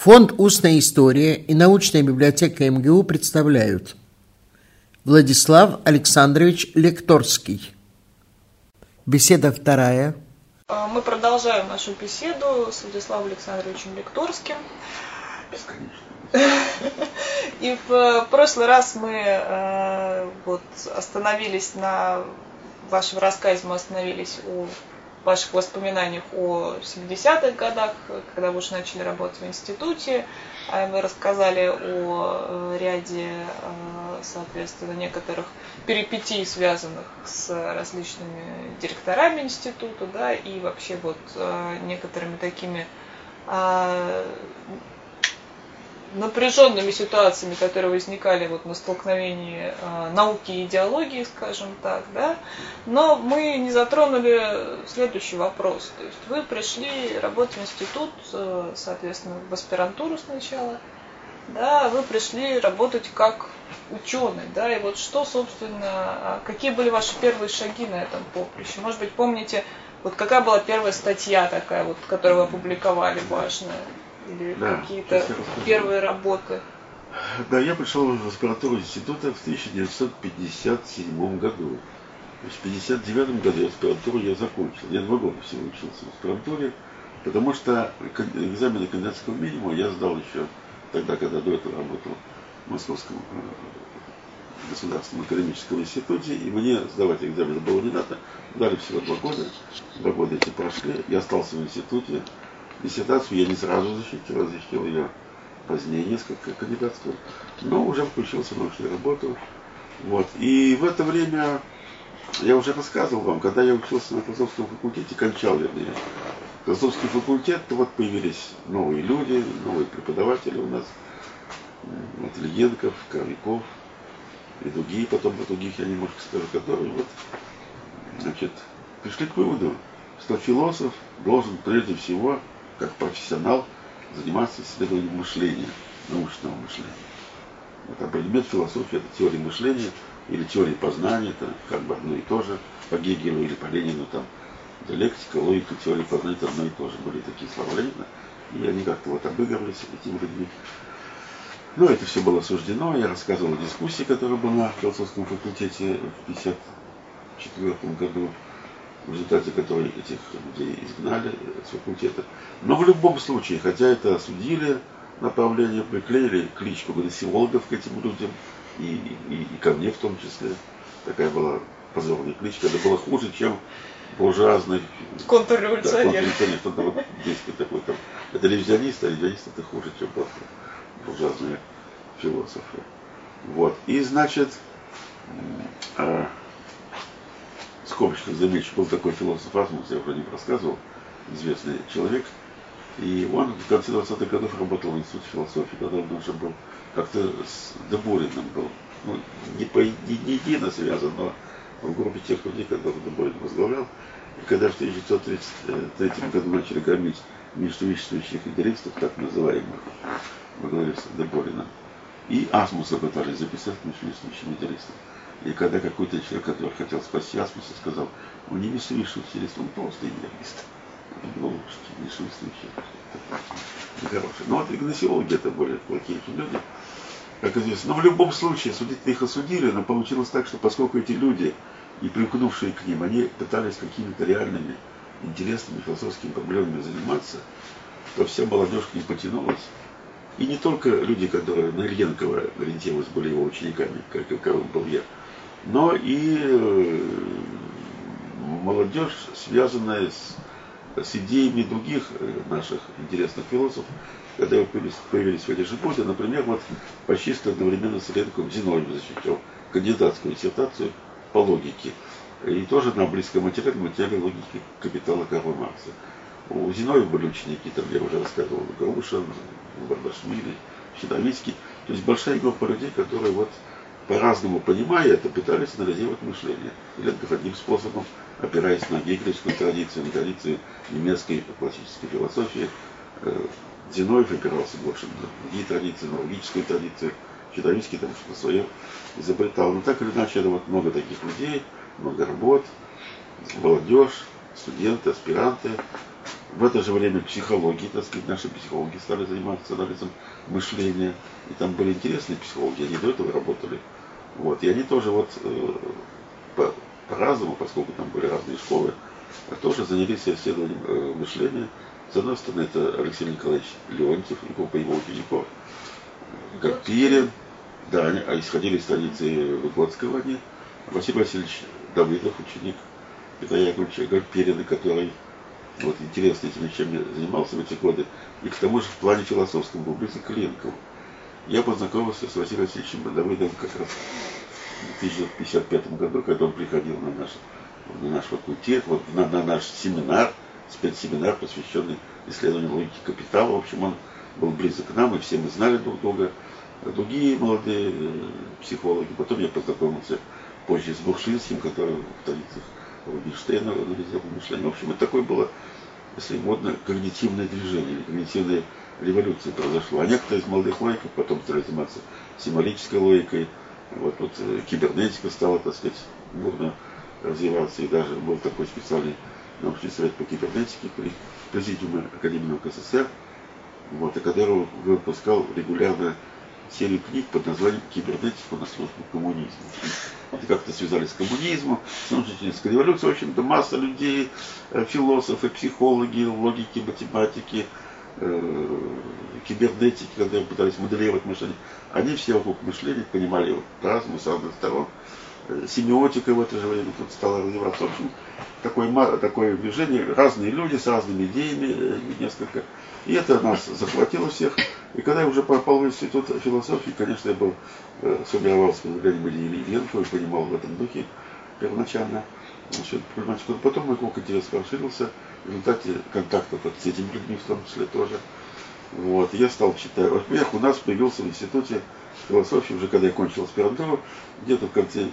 Фонд «Устная история» и научная библиотека МГУ представляют Владислав Александрович Лекторский. Беседа вторая. А, мы продолжаем нашу беседу с Владиславом Александровичем Лекторским. И в прошлый раз мы э, вот остановились на в вашем рассказе мы остановились у ваших воспоминаниях о 70-х годах, когда вы уже начали работать в институте. А вы рассказали о э, ряде, э, соответственно, некоторых перипетий, связанных с различными директорами института, да, и вообще вот э, некоторыми такими а, напряженными ситуациями, которые возникали вот на столкновении э, науки и идеологии, скажем так, да. Но мы не затронули следующий вопрос. То есть вы пришли работать в институт, э, соответственно, в аспирантуру сначала, да, вы пришли работать как ученый, да, и вот что, собственно, а какие были ваши первые шаги на этом поприще? Может быть, помните, вот какая была первая статья такая, вот, которую вы опубликовали важная? Или да, какие-то первые работы? Да, я пришел в аспирантуру института в 1957 году. В 1959 году аспирантуру я закончил. Я два года всего учился в аспирантуре, потому что экзамены кандидатского минимума я сдал еще тогда, когда до этого работал в Московском э, государственном академическом институте, и мне сдавать экзамены было не надо. Дали всего два года. Два года эти прошли. Я остался в институте. Диссертацию я не сразу защитил, а защитил ее позднее, несколько кандидатскую, но уже включился в научную работу. Вот. И в это время, я уже рассказывал вам, когда я учился на философском факультете, кончал, вернее, философский факультет, то вот появились новые люди, новые преподаватели у нас, вот Легенков, Коровиков и другие, потом о других я немножко скажу, которые вот, значит, пришли к выводу, что философ должен прежде всего как профессионал заниматься исследованием мышления, научного мышления. Это предмет философии, это теория мышления или теория познания, это как бы одно и то же, по Гегелю или по Ленину, там, диалектика, логика, теория познания, это одно и то же. Были такие слова Ленина, и они как-то вот обыгрывались этими людьми. Ну, это все было осуждено. Я рассказывал о дискуссии, которая была в философском факультете в 1954 году в результате которой этих людей изгнали с факультета. Но в любом случае, хотя это осудили направление, приклеили кличку гносеологов к этим людям, и, и, и ко мне в том числе. Такая была позорная кличка. Это было хуже, чем буржуазный контрреволюционер. Да, контрреволюционер. Кто-то вот действует такой там. Это ревизионист, а ревизионист это хуже, чем просто буржуазные философы. Вот. И значит, а, скобочках замечу, был такой философ Асмус, я уже не рассказывал, известный человек. И он в конце 20-х годов работал в Институте философии, когда он уже был как-то с Дебориным был. Ну, не, по, не, не едино связан, но в группе тех людей, которых Деборин возглавлял. И когда в 1933 году начали кормить несуществующих идеалистов, так называемых, во главе с Деборином, и Асмуса пытались записать несуществующим идеалистом. И когда какой-то человек, который хотел спасти Асмуса, сказал, он не несущий через он просто идеалист. Было лучше, чем несущий Нехороший. Но вот игносиологи это более плохие люди, как известно. Но в любом случае, судить их осудили, но получилось так, что поскольку эти люди, и примкнувшие к ним, они пытались какими-то реальными, интересными философскими проблемами заниматься, то вся молодежь ним потянулась. И не только люди, которые на Ильенкова ориентировались, были его учениками, как, каковым был я, но и э, молодежь, связанная с, с идеями других э, наших интересных философов, когда появились, в годы, например, вот почти одновременно с Ленком Зиновьев защитил кандидатскую диссертацию по логике. И тоже на близком материале, материале логики капитала Карла Маркса. У Зиновьева были ученики, там я уже рассказывал, Гаушин, Бардашвили, Щедовицкий. То есть большая группа людей, которые вот по-разному понимая это, пытались анализировать мышление. Ленков одним способом, опираясь на гегелевскую традицию, на традицию немецкой классической философии. Э, Зиновьев опирался больше на другие традиции, на логическую традицию. Чудовицкий там что-то свое изобретал. Но так или иначе, это вот много таких людей, много работ, молодежь, студенты, аспиранты, в это же время психологией, так сказать, наши психологи стали заниматься анализом мышления. И там были интересные психологи, они до этого работали. Вот. И они тоже вот э, по, по-разному, поскольку там были разные школы, тоже занялись исследованием э, мышления. С одной стороны, это Алексей Николаевич Леонтьев, и группа его учеников, Гапирин, да, они, а исходили из страницы Выгодского они, Василий Васильевич Давыдов, ученик Петра Яковлевича Гапирина, который вот интересно этим чем занимался в эти годы. И к тому же в плане философском был близок к Ленкову. Я познакомился с Василием Васильевичем Давыдовым как раз в 1955 году, когда он приходил на наш, на наш факультет, вот на, на наш семинар, спецсеминар, посвященный исследованию логики капитала. В общем, он был близок к нам, и все мы знали друг друга. Другие молодые э, психологи. Потом я познакомился позже с Буршинским, который в столицах Рубинштейна анализировал мышление. В общем, это такое было, если модно, когнитивное движение, когнитивная революция произошла. А некоторые из молодых логиков потом стали заниматься символической логикой. Вот, вот э, кибернетика стала, так сказать, бурно развиваться. И даже был такой специальный научный совет по кибернетике при президиуме Академии наук СССР, вот, и который выпускал регулярно серию книг под названием «Кибернетику на службу коммунизму». Это как-то связали с коммунизмом, с научно-технической революцией. В общем-то, масса людей, э, философы, психологи, логики, математики, кибернетики, когда пытались моделировать мышление, они все вокруг мышления понимали его по-разному, с разных сторон. Э, семиотика в это же время тут стала развиваться. В общем, такое, такое движение, разные люди с разными идеями, несколько. И это нас захватило всех. И когда я уже попал в институт философии, конечно, я был, э, под влиянием Ильи Ильенко понимал в этом духе первоначально проблематику. Потом мой круг интереса расширился в результате контактов с этими людьми в том числе тоже. Вот, я стал читать. Во-первых, у нас появился в институте философии, уже когда я кончил аспирантуру, где-то в конце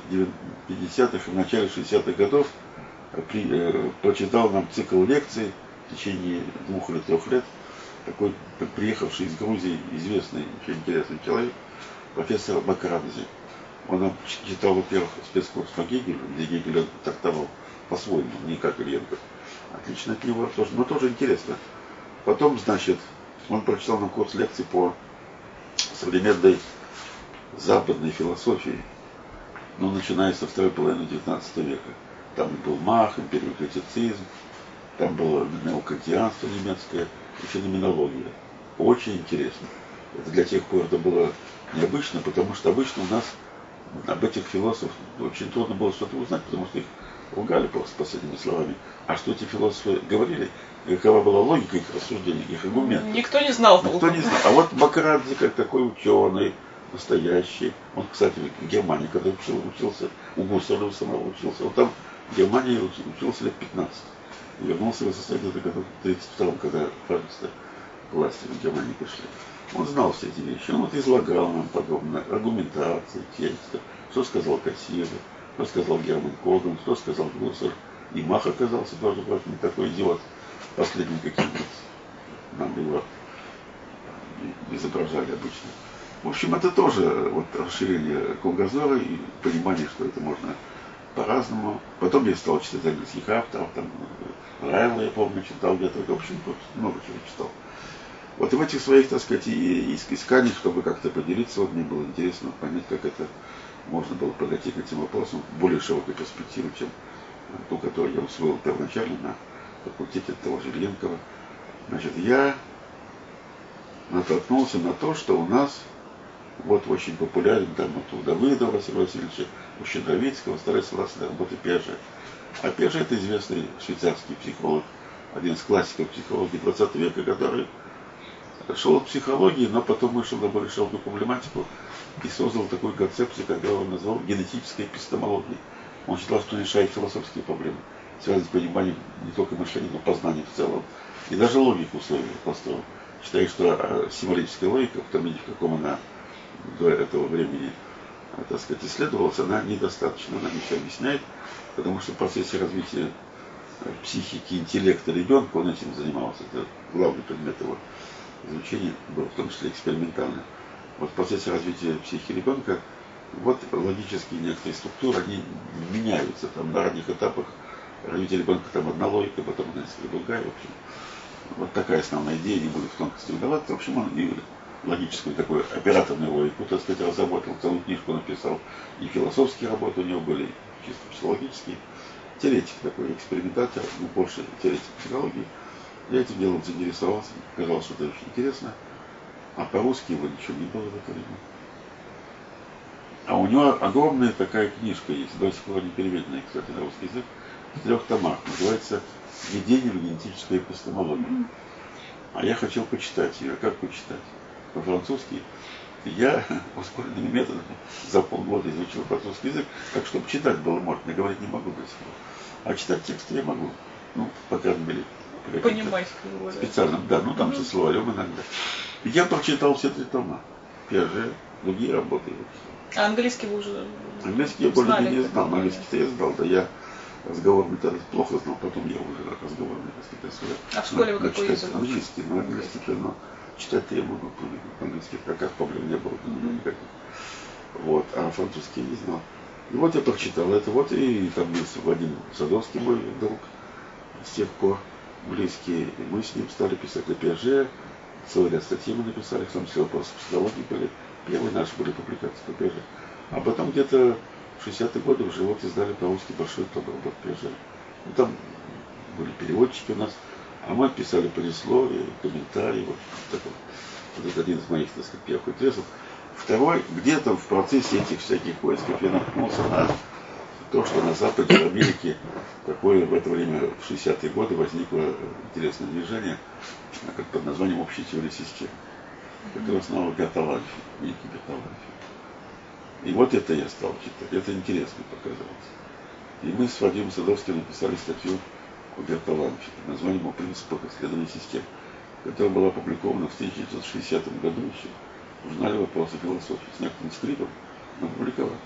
50-х и в начале 60-х годов, при, э, прочитал нам цикл лекций в течение двух или трех лет такой приехавший из Грузии известный, очень интересный человек, профессор Бакрадзе. Он нам читал, во-первых, спецкурс по Гегелю, где Гегель трактовал по-своему, не как Ильенко. Отлично от него тоже, но тоже интересно. Потом, значит, он прочитал нам курс лекций по современной западной философии, ну, начиная со второй половины XIX века. Там был Мах, империокритицизм, там было неокантианство немецкое, и феноменология. Очень интересно. Это для тех пор это было необычно, потому что обычно у нас об этих философах очень трудно было что-то узнать, потому что их ругали просто последними словами. А что эти философы говорили, какова была логика их рассуждений, их аргументов. Никто не знал. Никто не знал. А вот Бакарадзе, как такой ученый, настоящий, он, кстати, в Германии, когда учил, учился, у Гусарова самого учился, он там в Германии учился лет 15 вернулся в СССР где-то году в 32 когда фашисты власти в Германии пришли. Он знал все эти вещи. Он вот излагал нам подобные аргументации, тексты, что сказал Кассиров, что сказал Герман Коган, что сказал Гуссер. И Мах оказался тоже не такой идиот, последний каким-то нам его изображали обычно. В общем, это тоже вот расширение кругозора и понимание, что это можно по-разному. Потом я стал читать английских авторов, там Райла, я помню, читал где-то, в общем, много чего читал. Вот и в этих своих, так сказать, исканиях, чтобы как-то поделиться, вот мне было интересно понять, как это можно было подойти к этим вопросам в более широкой перспективе, чем ту, которую я усвоил первоначально на факультете того же Ленкова. Значит, я натолкнулся на то, что у нас вот очень популярен там вот у Давыдова Василия Васильевича, у Щедровицкого, старается властной работы Пежа. А Пежа это известный швейцарский психолог, один из классиков психологии 20 века, который шел от психологии, но потом вышел на более широкую проблематику и создал такую концепцию, которую он назвал генетической эпистемологией. Он считал, что решает философские проблемы, связанные с пониманием не только мышления, но познанием в целом. И даже логику свою построил. Считаю, что а, символическая логика, в том виде, в каком она до этого времени, э, так сказать, исследовалась, она недостаточно, она не все объясняет, потому что в процессе развития э, психики, интеллекта ребенка, он этим занимался, это главный предмет его изучения был, в том числе экспериментально. Вот в процессе развития психики ребенка вот логические некоторые структуры, они меняются там на ранних этапах развитие ребенка там одна логика, потом несколько другая, в общем. Вот такая основная идея, не буду в тонкости вдаваться. В общем, он и логическую такую операторную логику, так сказать, разработал, целую книжку написал, и философские работы у него были, чисто психологические. Теоретик такой, экспериментатор, ну, больше теоретик психологии. Я этим делом заинтересовался, казалось, что это очень интересно. А по-русски его ничего не было в это время. А у него огромная такая книжка есть, до сих пор не переведенная, кстати, на русский язык, в трех томах. Называется «Введение в генетическую эпистемологию». А я хотел почитать ее. Как почитать? По-французски. Я ускоренными методами за полгода изучил французский язык, так чтобы читать было можно. Я говорить не могу до сих пор. А читать тексты я могу. Ну, по крайней мере, Понимать его, Специально, да, ну там со словарем иногда. Я прочитал все три тома. Пиаже, другие работы. А английский вы уже Английский я более не знал, английский-то я знал, да я разговорный тогда плохо знал, потом я уже разговорный, так сказать, А в школе вы какой язык? Английский, но английский, но читать я могу, английских как проблем не было никаких. Вот, а французский не знал. И вот я прочитал это, вот и там есть Вадим Садовский, мой друг, с тех пор близкие, и мы с ним стали писать о Пиаже, целый ряд статей мы написали, сам все вопросы психологии были, первые наши были публикации по Пиаже. А потом где-то в 60-е годы уже вот издали по-русски большой том работ Пиаже. Ну, там были переводчики у нас, а мы писали предисловие, комментарии, вот, такой. вот это один из моих, так сказать, первых интересов. Второй, где-то в процессе этих всяких поисков я наткнулся на то, что на Западе, в Америке, такое в это время, в 60-е годы, возникло интересное движение как под названием «Общая теория систем», которое основал Гаталанфи, великий Гаталанфи. И вот это я стал читать, это интересно показалось. И мы с Вадимом Садовским написали статью о Герталанфе под названием «О принципах исследования систем», которая была опубликована в 1960 году еще в журнале «Вопросы философии» с некоторым скрипом, но опубликовали.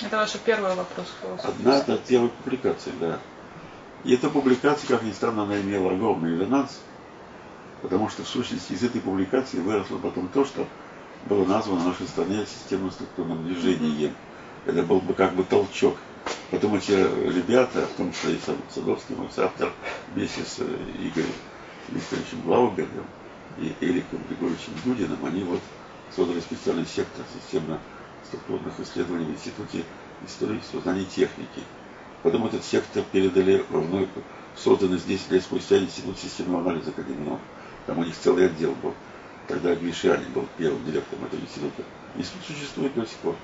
Это ваш первый вопрос? Одна от первой публикации, да. И эта публикация, как ни странно, она имела огромный резонанс, потому что в сущности из этой публикации выросло потом то, что было названо в нашей стране системно-структурным движением. Это был бы как бы толчок. Потом эти ребята, в том числе и Садовский, мой автор, вместе с э, Игорем Викторовичем Глаубергом и Эликом Григорьевичем Дудиным, они вот создали специальный сектор системно-структурных исследований в Институте истории и сознания техники. Потом этот сектор передали вновь созданный здесь лет спустя Институт системного анализа Академии Там у них целый отдел был. Тогда Гришанин был первым директором этого института. Институт существует до сих пор.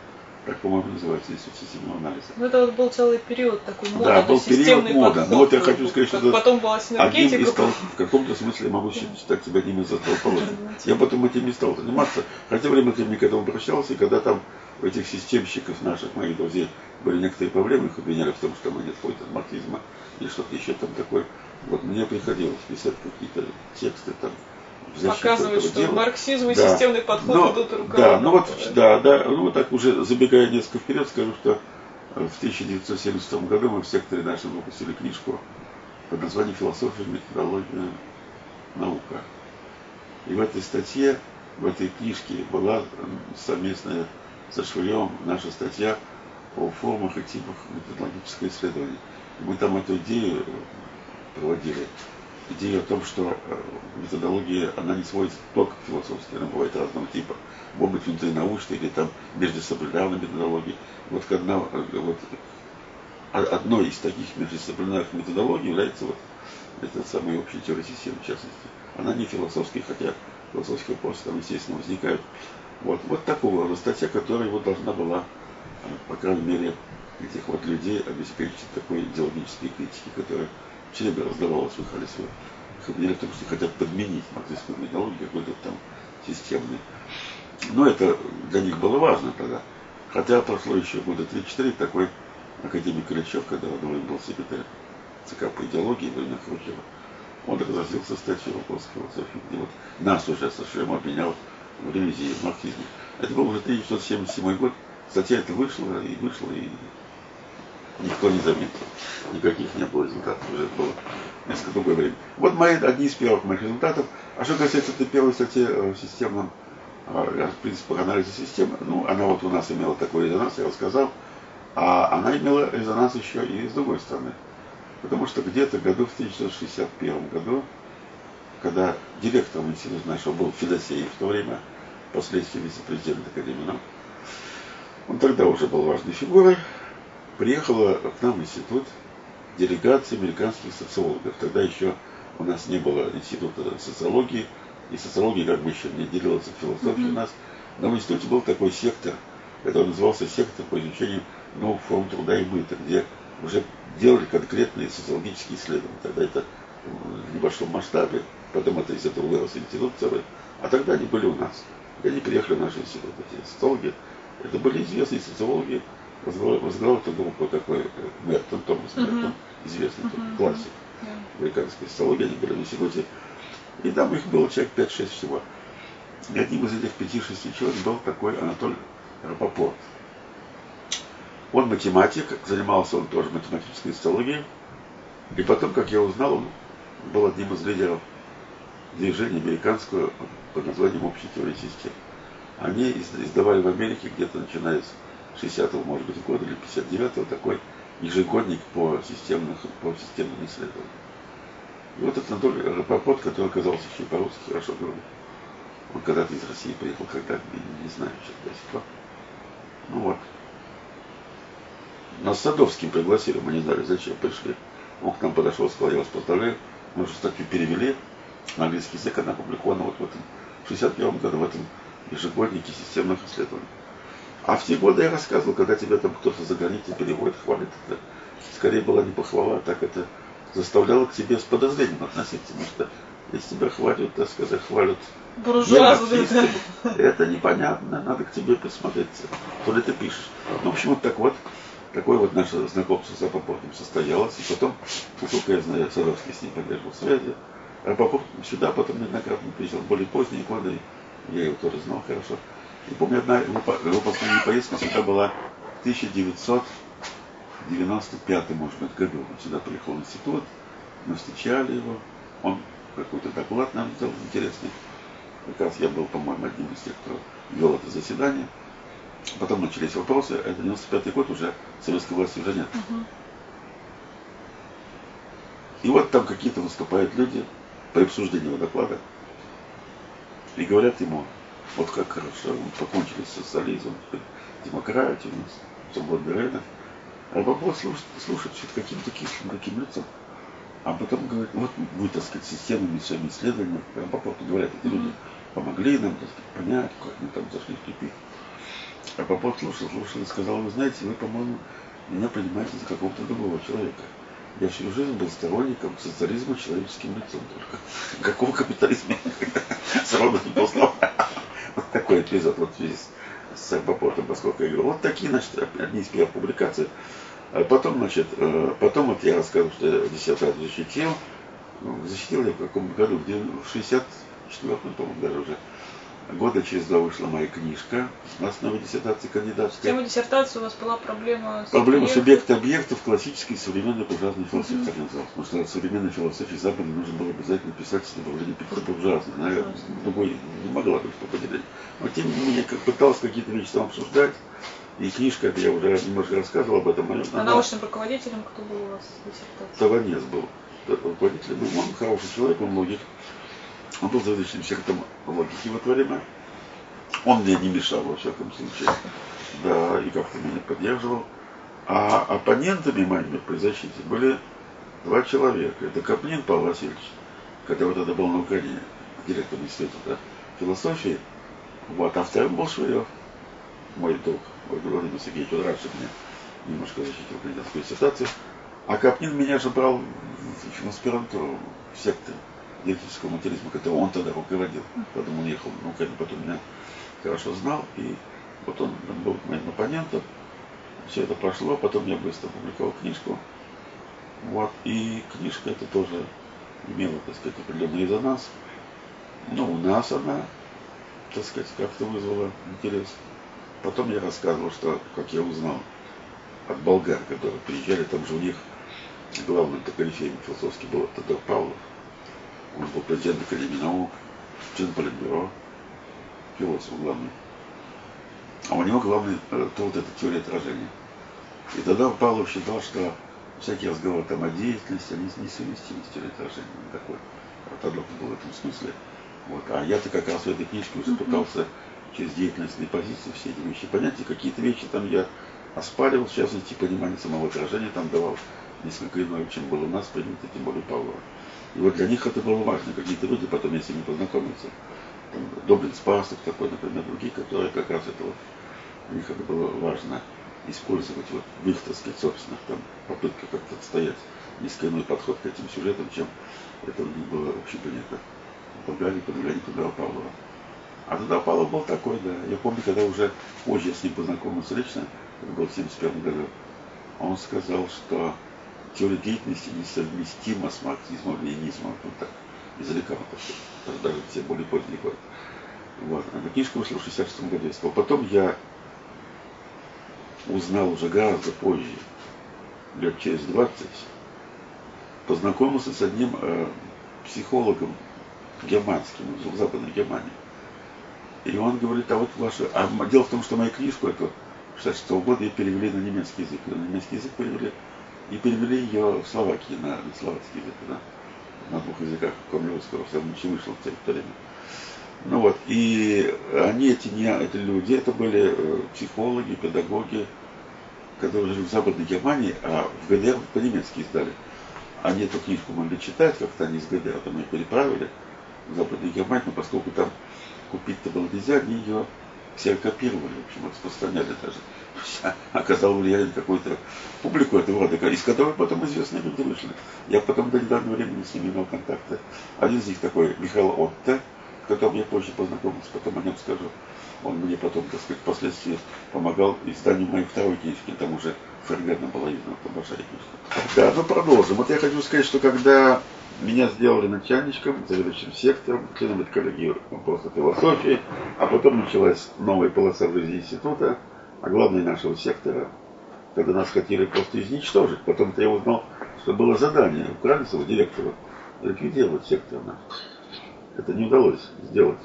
Так, по-моему, называется Институт системного анализа. Ну, это вот был целый период такой моды, Да, был период мода. Но вот я хочу сказать, что потом была синергетика. Одним из в каком-то смысле могу считать себя одним из столположников. Я потом этим не стал заниматься. Хотя время от времени к этому обращался, и когда там у этих системщиков наших, моих друзей, были некоторые проблемы, их обвиняли в том, что мы нет какой-то марксизма или что-то еще там такое. Вот мне приходилось писать какие-то тексты там, Показывает, что дела. марксизм и да. системный подход Но, идут рука Да, ну вот, да, да, ну вот так уже забегая несколько вперед, скажу, что в 1970 году мы в секторе нашем выпустили книжку под названием «Философия, методология, наука». И в этой статье, в этой книжке была совместная Швыревым наша статья о формах и типах методологического исследования. Мы там эту идею проводили идея о том, что э, методология, она не сводится только к философски, она бывает разного типа. Может быть внутринаучная или там междисциплинарная методология. Вот, одна, э, вот одной из таких междисциплинарных методологий является вот эта самая общая теория системы, в частности. Она не философская, хотя философские вопросы там, естественно, возникают. Вот, вот такого рода статья, которая вот должна была, э, по крайней мере, этих вот людей обеспечить такой идеологической критики, которая все время раздавалось, слыхали свое. Их в том, что хотят подменить марксистскую методологию какой-то там системный. Но это для них было важно тогда. Хотя прошло еще года 3-4, такой академик Кричев, когда он был секретарь ЦК по идеологии времена Хрущева, он разразился статью где вот нас уже совершенно обвинял в ревизии марксизма. Это был уже 1977 год, статья эта вышла и вышла, и никто не заметил. Никаких не было результатов, уже было несколько другое время. Вот мои, одни из первых моих результатов. А что касается этой первой статьи в системном в принципе, анализа системы, ну, она вот у нас имела такой резонанс, я рассказал, а она имела резонанс еще и с другой стороны. Потому что где-то году в 1961 году, когда директором института нашего был Федосеев в то время, впоследствии вице-президент Академии наук, он тогда уже был важной фигурой, приехала к нам в институт делегация американских социологов. Тогда еще у нас не было института социологии, и социология как бы еще не делилась от философии mm-hmm. у нас. Но в институте был такой сектор, который назывался сектор по изучению новых форм труда и быта, где уже делали конкретные социологические исследования. Тогда это в небольшом масштабе, потом это из этого вырос институт целый. А тогда они были у нас. И они приехали в наш институт, эти социологи. Это были известные социологи, возглавил эту группу такой Мертон, Томас Мертон, uh-huh. известный uh-huh. классик американской социологии, они были в институте. И там их было человек 5-6 всего. И одним из этих 5-6 человек был такой Анатолий Рапопорт. Он математик, занимался он тоже математической социологией. И потом, как я узнал, он был одним из лидеров движения американского под названием «Общий теоретический». Они издавали в Америке где-то начиная с 60-го, может быть, года или 59-го такой ежегодник по системным, по системным исследованиям. И вот этот Анатолий Рапопорт, который оказался еще по-русски хорошо говорит. Он когда-то из России приехал, когда, не, знаю сейчас до сих пор. Ну вот. Нас Садовским пригласили, мы не знали, зачем пришли. Он к нам подошел, сказал, я вас поздравляю, мы уже статью перевели на английский язык, она опубликована вот в этом, в 61 году в этом ежегоднике системных исследований. А в те годы я рассказывал, когда тебя там кто-то за границей переводит, хвалит, это скорее была не похвала, а так это заставляло к тебе с подозрением относиться, потому что если тебя хвалят, так сказать, хвалят Буржуазные, да. это непонятно, надо к тебе присмотреться, то ли ты пишешь. Ну, в общем, вот так вот, такое вот наше знакомство с Апопортом состоялось, и потом, насколько я знаю, Саровский с ним поддерживал связи, Апопорт сюда потом неоднократно приезжал, более поздние годы, я его тоже знал хорошо. И помню, одна его, последняя поездка сюда была в 1995, может быть, году. Он сюда приехал в институт, мы встречали его, он какой-то доклад нам сделал интересный. Как раз я был, по-моему, одним из тех, кто вел это заседание. Потом начались вопросы, это 95 год уже, советской власти уже нет. И вот там какие-то выступают люди при обсуждении его доклада и говорят ему, вот как хорошо, мы покончили с социализмом, демократия у нас, свободный рынок. А вопрос слушать, слушать что-то каким-то кислым, каким лицом. А потом говорит, вот мы, так сказать, системными своими исследованиями, по поводу говорят, эти люди помогли нам, так сказать, понять, как мы там зашли в тупик. А Попов слушал, слушал и сказал, вы знаете, вы, по-моему, меня принимаете за какого-то другого человека. Я всю жизнь был сторонником социализма человеческим лицом только. Какого капитализма? С роботом был Вот такой эпизод вот в связи с Попотом, поскольку я говорю. Вот такие, значит, одни из первых публикаций. А потом, значит, э, потом вот я рассказывал, что я диссертацию защитил. Защитил я в каком году? В 64-м, по-моему, даже уже года через два вышла моя книжка на основе диссертации кандидатской. Тема диссертации у вас была проблема Проблема субъекта объектов классической современной буржуазной философии, так называлось. Потому что современной философии Запада нужно было обязательно писать с направлением буржуазной. Наверное, другой не могла быть по поделению. Но тем не менее, как пыталась какие-то вещи там обсуждать. И книжка, это я уже немножко рассказывал об этом. А она... научным руководителем кто был у вас диссертация? Таванец был. Руководителем, ну, он хороший человек, он логик. Он был заведующим сектором логики в это время. Он мне не мешал, во всяком случае. Да, и как-то меня поддерживал. А оппонентами моими при защите были два человека. Это Каплин Павел Васильевич, когда вот это был на Украине, директор института философии. Вот, а вторым был Швырев, мой друг, мой друг Владимир Сергеевич, он раньше меня немножко защитил кандидатскую диссертацию. А Каплин меня же брал в, аспирантуру в сектор диалектического материализма, который он тогда руководил. Потом он ехал ну, Украину, потом меня хорошо знал. И вот он был моим оппонентом. Все это прошло, потом я быстро опубликовал книжку. Вот, и книжка это тоже имела, так сказать, определенный резонанс. Ну, у нас она, так сказать, как-то вызвала интерес. Потом я рассказывал, что, как я узнал от болгар, которые приезжали, там же у них главным корифеем философский был Тодор Павлов. Он был президент Академии наук, член Политбюро, философ главный. А у него главный э, труд это теория отражения. И тогда Павлов считал, что всякий разговор там о деятельности, о несовместимости или отражении такой ортодокс был в этом смысле. Вот. А я-то как раз в этой книжке уже пытался через деятельностные позиции все эти вещи понять. И какие-то вещи там я оспаривал, в частности, понимание самого отражения там давал несколько иное, чем было у нас принято, тем более Павлова. И вот для них это было важно. Какие-то люди, потом я с ними познакомился, там, Доблин Спасов такой, например, другие, которые как раз это вот, у них это было важно использовать вот в их, так сказать, собственных там попытках как-то отстоять несколько подход к этим сюжетам, чем это у них было общепринято. Подгали, подгали туда Павлова. А тогда Павлов был такой, да. Я помню, когда уже позже я с ним познакомился лично, это был в 1971 году, он сказал, что теория деятельности несовместима с марксизмом, ленинизмом. Вот так, издалека он так, даже все более поздние годы. Вот. А книжка вышла в 66 году. Потом я узнал уже гораздо позже, лет через 20, познакомился с одним э, психологом германским в Западной Германии. И он говорит, а вот ваша... А дело в том, что мою книжку эту 66 года я перевели на немецкий язык. На немецкий язык перевели и перевели ее в Словакии, на, на словацкий язык, да, на двух языках, кроме русского, все равно вышел в это время. Ну вот, и они, эти, не, эти люди, это были э, психологи, педагоги, которые жили в Западной Германии, а в ГДР по-немецки издали. Они эту книжку могли читать, как-то они из ГДР там ее переправили в Западную Германию, но поскольку там купить-то было нельзя, они ее все копировали, в общем, распространяли даже. Оказал влияние на какую-то публику этого рода, из которой потом известные люди вышли. Я потом до недавнего времени с ними имел контакты. Один из них такой Михаил Отте, с которым я позже познакомился, потом о нем скажу. Он мне потом, так сказать, впоследствии помогал изданию моей второй книжки, там уже издана большая книжка. Да, ну продолжим. Вот я хочу сказать, что когда меня сделали начальничком, заведующим сектором, членом коллегии вопроса философии, а потом началась новая полоса в жизни института, а главное нашего сектора, когда нас хотели просто изничтожить. Потом-то я узнал, что было задание у Кравцева, директора, ликвидировать сектор наш. Это не удалось сделать.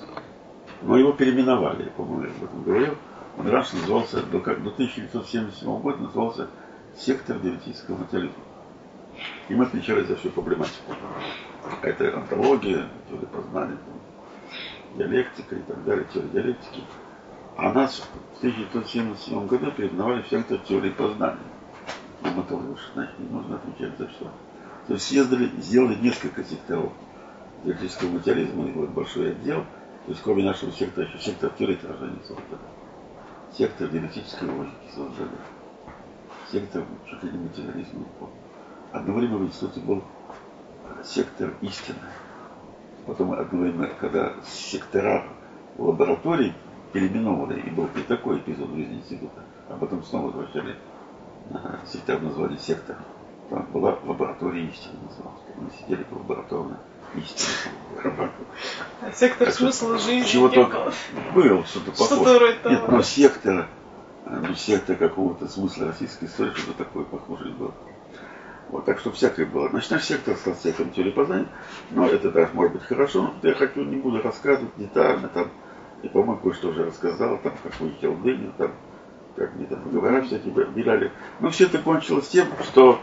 Но его переименовали, я, по-моему, об этом говорил. Он раньше назывался, до, как, до 1977 года назывался сектор диалектического материализма. И мы отвечали за всю проблематику. Это антология, теория познания, диалектика и так далее, теория диалектики. А нас в 1977 году переименовали в сектор теории познания. И мы тоже уж, значит, не нужно отвечать за все. То есть съездили, сделали несколько секторов диалектического материализма, и вот большой отдел, то есть кроме нашего сектора еще сектор теории отражения создали. Сектор диалектической логики создали. Сектор чуть ли не материализма. Одновременно в институте был сектор истины. Потом одновременно, когда сектора в лаборатории переименованы, и был и такой эпизод в жизни института, а потом снова возвращали на сектор назвали сектор. Там была лаборатория истины называлась. Мы сидели по лабораторной истине. Сектор смысла жизни. Чего-то был, что-то похожее. Нет, но сектор, ну, сектор какого-то смысла российской истории, что-то такое похожее было. Вот, так что всякое было. Значит, наш сектор стал сектором теории познания, но это даже может быть хорошо, но я хочу, не буду рассказывать детально, там, и, по-моему, кое-что уже рассказал, там, как выехал дыню, там, как мне там договора всякие выбирали. Но все это кончилось тем, что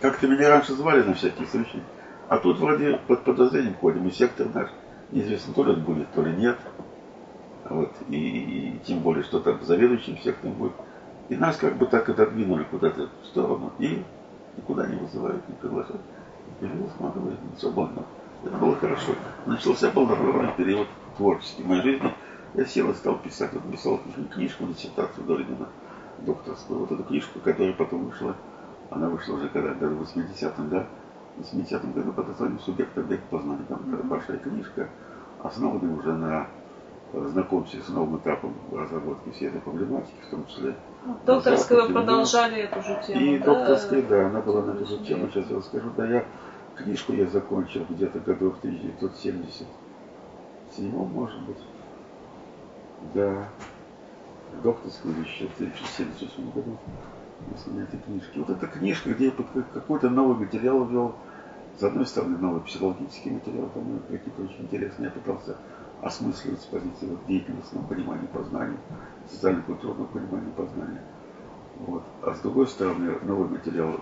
как-то меня раньше звали на всякие случаи, а тут вроде под подозрением ходим, и сектор наш, неизвестно, то ли он будет, то ли нет. Вот, и, и тем более, что там заведующим сектором будет. И нас как бы так отодвинули куда-то в сторону, и никуда не вызывают, не приглашают. Перевел сматывает свободно. Это было хорошо. Начался полноправный период творческий в моей жизни. Я сел и стал писать. Вот писал книжку, диссертацию Долинина, докторскую. Вот эту книжку, которая потом вышла, она вышла уже когда, даже в 80-м, да, в 80-м году под названием «Субъект объект познания». Там большая книжка, основанная уже на знакомстве с новым этапом разработки всей этой проблематики, в том числе. Докторская вы продолжали эту же тему, И да? докторская, да, она была на эту же тему, сейчас я расскажу. Да, я книжку я закончил где-то году в 1977, может быть. Да, докторскую еще в 1977 году, если на этой книжке. Вот эта книжка, где я какой-то новый материал ввел, с одной стороны, новый психологический материал, там какие-то очень интересные, я пытался осмысливать с позиции вот, деятельностного понимания познания, социально-культурного понимания познания. Вот. А с другой стороны, новый материал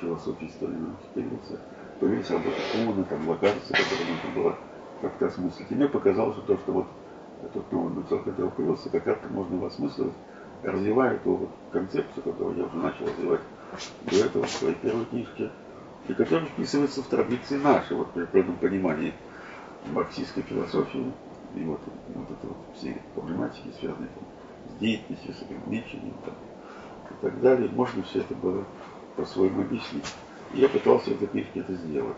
философии истории науки появился, появились работы Куна, там которые нужно было как-то осмыслить. И мне показалось, что то, что вот этот новый бицел, который появился, как-то можно его осмысливать, развивая ту вот концепцию, которую я уже начал развивать до этого в своей первой книжке, и которая вписывается в традиции наши, вот при полном понимании марксистской философии и вот, вот это вот все проблематики, связанные там, с деятельностью, с ограничением там, и так далее. Можно все это было по-своему объяснить. И я пытался в этой книжке это сделать.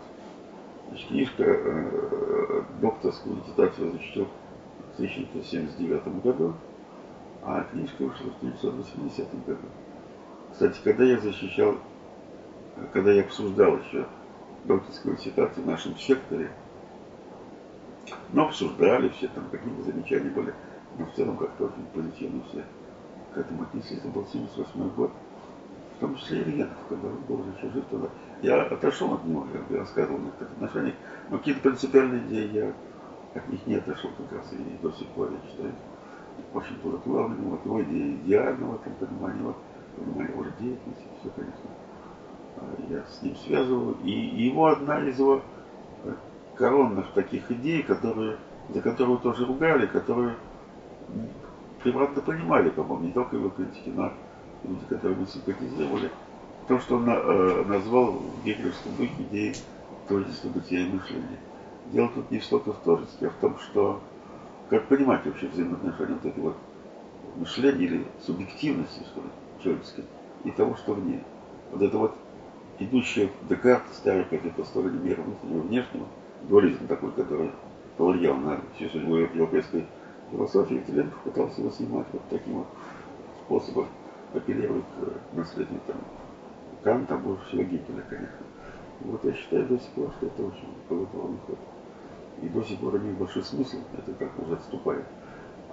Значит, книжка э, докторскую диссертацию защитил в 1979 году, а книжка вышла в 1980 году. Кстати, когда я защищал, когда я обсуждал еще докторскую диссертацию в нашем секторе, но обсуждали все, там какие-то замечания были, но в целом как-то очень позитивно все к этому отнеслись. Это был 78 год, в том числе и Ильянов, когда он был еще жив тогда. Я отошел от него, я рассказывал о некоторых отношениях, но какие-то принципиальные идеи я от них не отошел как раз и до сих пор я считаю очень плодотворным, вот его идеального там, понимания, вот, понимания его деятельности, все, конечно, а, я с ним связываю. И его одна из его э, коронных таких идей, которые, за которую тоже ругали, которые превратно понимали, по-моему, не только его критики, но люди, которые мы симпатизировали, то, что он э, назвал гегелевском духе идеей творчества бытия и мышления. Дело тут не столько в творчестве, а в том, что как понимать вообще взаимоотношения вот этой вот мышления или субъективности, что ли, человеческой, и того, что в ней. Вот это вот идущая Декарт, старый как это стороне мира внутреннего и внешнего, дуализм такой, который повлиял на всю судьбу европейской философии, Теленков пытался его снимать вот таким вот способом, апеллируя к наследию там, Канта, всего Гегеля, конечно. Вот я считаю до сих пор, что это очень плодотворный ход. И до сих пор имеет большой смысл, это как уже отступает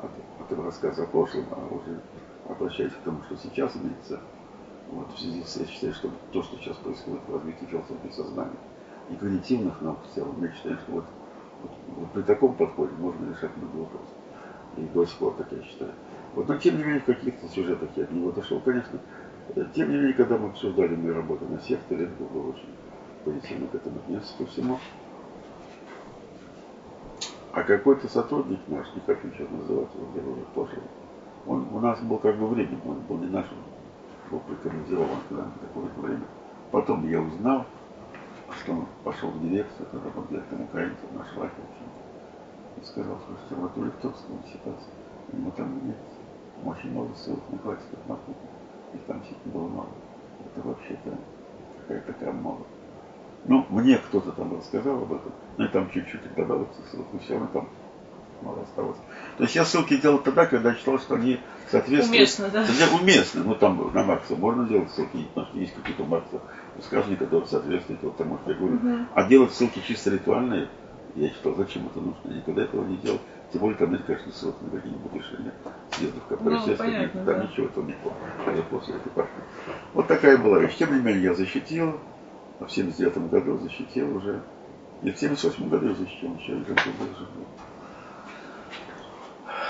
от, от рассказа о прошлом, а уже обращаясь к тому, что сейчас имеется. Вот в связи с я считаю, что то, что сейчас происходит в развитии философии сознания и когнитивных наук в целом, я считаю, что вот, вот, вот при таком подходе можно решать много вопросов. И до сих пор, так я считаю. Вот, но тем не менее, в каких-то сюжетах я от него отошел, конечно. Тем не менее, когда мы обсуждали мои работы на секторе, это было очень позитивно к этому отнесся ко всему. А какой-то сотрудник наш, не хочу сейчас называть его, я уже пошел, он у нас был как бы временем, он был не нашим, был прикомандирован к нам какое-то время. Потом я узнал, что он пошел в дирекцию, когда был директором украинцев, наш и сказал, слушайте, вот у Литовского ситуация, ему там нет очень много ссылок на классиков на кухню, их там действительно было мало. Это вообще-то какая-то крамола. Ну, мне кто-то там рассказал об этом, ну и там чуть-чуть добавил ссылок, но все равно там мало осталось. То есть я ссылки делал тогда, когда читал, что они соответствуют... Уместно, да? Тогда уместно. Ну, там на Маркса можно делать ссылки, потому что есть какие-то Маркса высказывания, которые соответствуют вот тому, что я говорю. Угу. А делать ссылки чисто ритуальные, я считал, зачем это нужно? Я никогда этого не делал. Тем более там нет, конечно, ссылок на какие-нибудь решения съездов, которые ну, понятно, там да. ничего этого не помню. Я после этой партии. Вот такая была вещь. Тем не менее, я защитил а в 79 году защитил уже, и в 78 году я защитил еще и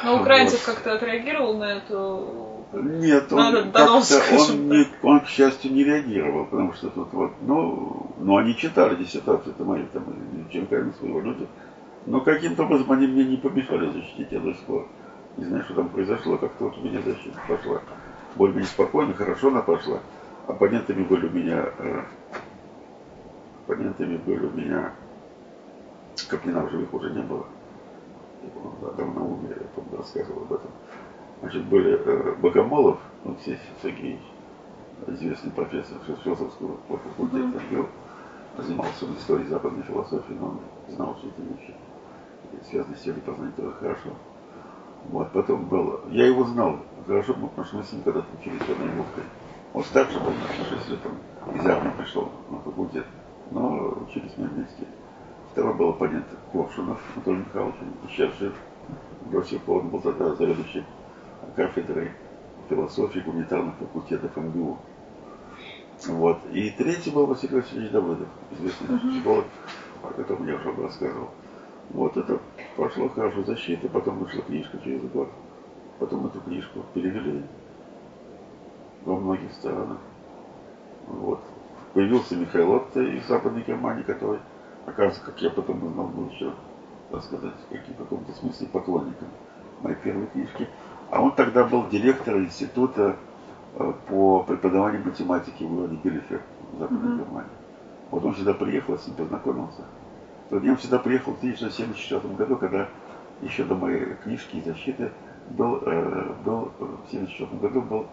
Но украинцев вот. как-то отреагировал на эту нет, он, донос, он, не, он, к счастью, не реагировал, потому что тут вот, ну, ну они читали диссертацию, это мои там, Ченками своего люди, но каким-то образом они мне не помешали защитить, сих пор не знаю, что там произошло, как-то вот у меня защита пошла более-менее спокойно, хорошо она пошла. Оппонентами были у меня э, оппонентами были у меня Каплина в живых уже не было. Он давно умер, я помню, рассказывал об этом. Значит, были э, Богомолов, Алексей Сергеевич, известный профессор философского факультета, mm-hmm. занимался историей западной философии, но он знал все эти вещи. Связанные с теорией познания тоже хорошо. Вот, потом был, я его знал хорошо, потому что мы с ним когда-то учились в одной лодке. Он старше был, на 6 лет, он из армии пришел на факультет но учились мы вместе. Второй был оппонент Коршунов Анатолий Михайлович, сейчас жив. До сих пор он был тогда заведующий кафедрой философии гуманитарных факультетов МГУ. Вот. И третий был Василий Васильевич Давыдов, известный uh-huh. психолог, о котором я уже рассказывал. Вот это прошло хорошо защита, потом вышла книжка через год. Потом эту книжку перевели во многих странах. Вот. появился Михаил Отто из Западной Германии, который, оказывается, как я потом узнал, был еще, так сказать, в каком-то смысле поклонником моей первой книжки. А он тогда был директором института э, по преподаванию математики в городе Билефер в Западной mm-hmm. Германии. Вот он сюда приехал, с ним познакомился. Я сюда приехал в 1974 году, когда еще до моей книжки и защиты был, э, был в 1974 году был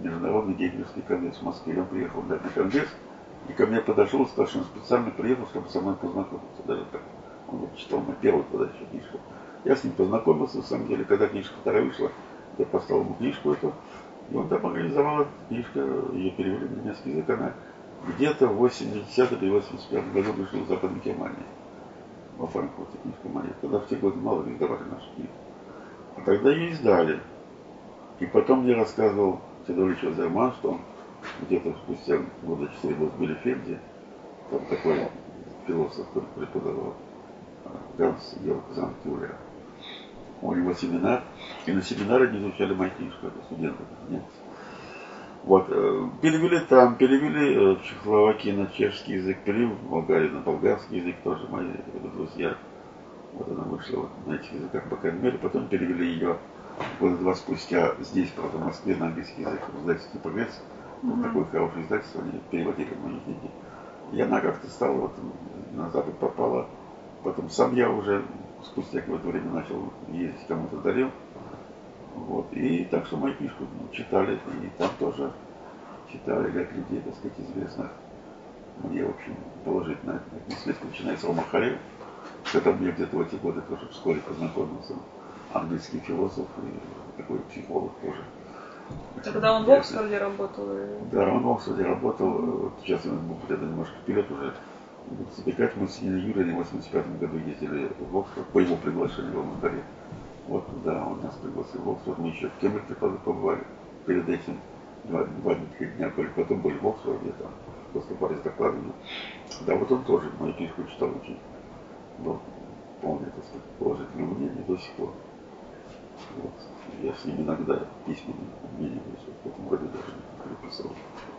Международный геймерский конгресс в Москве. Я приехал на конгресс, и ко мне подошел, что он специально приехал, чтобы со мной познакомиться. Даже так. Он вот читал мою первую подачу книжку. Я с ним познакомился, на самом деле, когда книжка вторая вышла, я поставил ему книжку эту, и он там организовал книжку, ее перевели на немецкий язык, она где-то в 80 или 85 году вышла в Западной Германии, во Франкфурте книжка моя. Тогда в те годы мало издавали наши книги. А тогда ее издали. И потом мне рассказывал Федорович Азерман, что он где-то спустя года четыре был в Билефельде, там такой философ преподавал, Ганс Георг Занкюля. У него семинар, и на семинаре они изучали мои книжки, студенты, немцы. Вот, э, перевели там, перевели э, в Чехословакии на чешский язык, перевели в Болгарии на болгарский язык, тоже мои друзья. Вот она вышла вот на этих языках, по крайней мере. Потом перевели ее года два спустя здесь, правда, в Москве на английский язык в издательстве «Прогресс». Вот mm-hmm. такое хорошее издательство, они переводили мои книги. И она как-то стала вот на Запад попала. Потом сам я уже спустя какое-то время начал ездить, кому-то дарил. Вот. И так что мои книжку читали, и там тоже читали ряд людей, так сказать, известных. Мне, в общем, положительно отнеслись, начиная с Рома Харев, с которым я где-то в эти годы тоже вскоре познакомился. Английский философ и такой психолог тоже. Тогда он в Оксфорде работал? Да, он в Оксфорде работал. Вот сейчас я могу где-то немножко вперед уже забегать. Мы с Ниной Юрой в 85 году ездили в Оксфорд по его приглашению в Алмадаре. Вот да, он нас пригласил в Оксфорд. Мы еще в Кембридже побывали перед этим два, два дня, потом были в Оксфорде, там выступали с докладами. Да, вот он тоже мою книжку читал очень. Был вполне, так сказать, положительное мнение до сих пор. Вот. Я с ним иногда письменно обмениваюсь, в этом году даже переписал.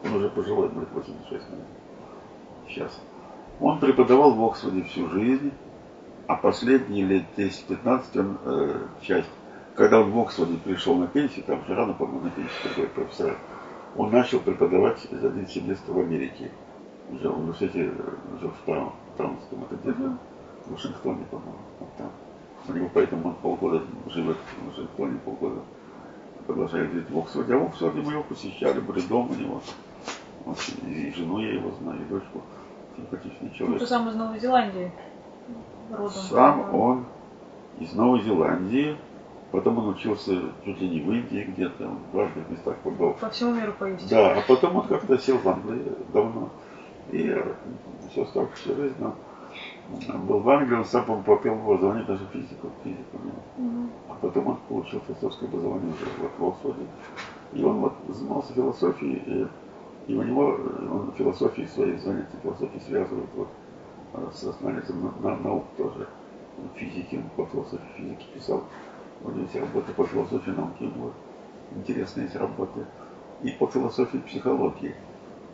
Он уже пожилой, будет 86 лет. Сейчас. Он преподавал в Оксфорде всю жизнь, а последние лет 10-15 он э, часть, когда он в Оксфорде пришел на пенсию, там же рано, по-моему, на пенсию такой профессор, он начал преподавать за один семестр в Америке. Уже в университете в Таунском, это где-то в Вашингтоне, по-моему, там. У него поэтому он полгода живет в Вашингтоне, полгода продолжает жить в Оксфорде. А в Оксфорде мы его посещали, были дома у него. Вот, и жену я его знаю, и дочку. Симпатичный человек. Ну, ты сам из Новой Зеландии родом. Сам он из Новой Зеландии. Потом он учился чуть ли не в Индии где-то, он в разных местах побывал. По всему миру поездил. Да, а потом он как-то сел в Англии давно. И все оставшуюся жизнь он был в Англии, он сам попил образование даже физику, физику mm-hmm. А потом он получил философское образование уже вот в Оксфорде. И он вот занимался философией, и, и у него он философии свои занятия, философии связывает вот с анализом на, на, наук тоже. Физики, он по философии физики писал. У него есть работы по философии науки, него интересные есть работы. И по философии психологии.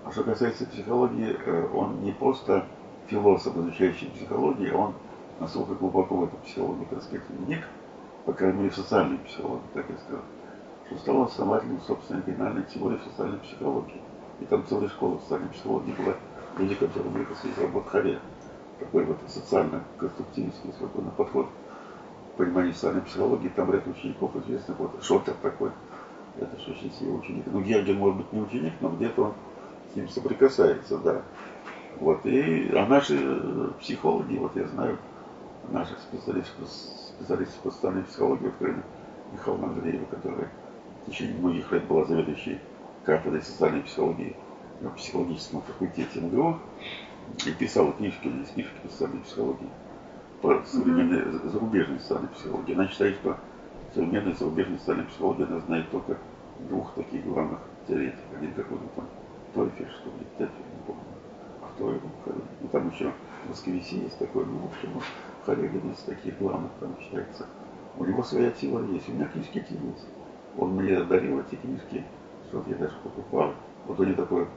А что касается психологии, э, он не просто философ, изучающий психологию, он насколько глубоко в эту психологию, так сказать, вник, по крайней мере, в социальной психологии, так я скажу, что стал основателем собственной оригинальной теории социальной психологии. И там целая школа социальной психологии была, люди, которые выросли из работ Харе. Такой вот социально-конструктивистский свободный подход к пониманию социальной психологии. Там ряд учеников известных, вот Шотер такой, это же очень сильный ученик. Ну, Герген, может быть, не ученик, но где-то он с ним соприкасается, да. Вот, и, а наши э, психологи, вот я знаю, наших специалистов, специалистов по социальной психологии, например, Михаила Андреева, которая в течение многих лет была заведующей кафедрой социальной психологии на психологическом факультете МГУ, и писала книжки, книжки по социальной психологии, по современной mm-hmm. зарубежной социальной психологии. Она считает, что современная зарубежная социальная психология, она знает только двух таких главных теоретиков. Один какой-то там Тойфель, что ли, Тефель, не помню кто его Харин. Ну, там еще Москвиси есть такой, ну, в общем, Харин из таких главных там считается. У него своя сила есть, у меня книжки эти есть. Он мне дарил эти книжки, что я даже покупал. Вот у него такое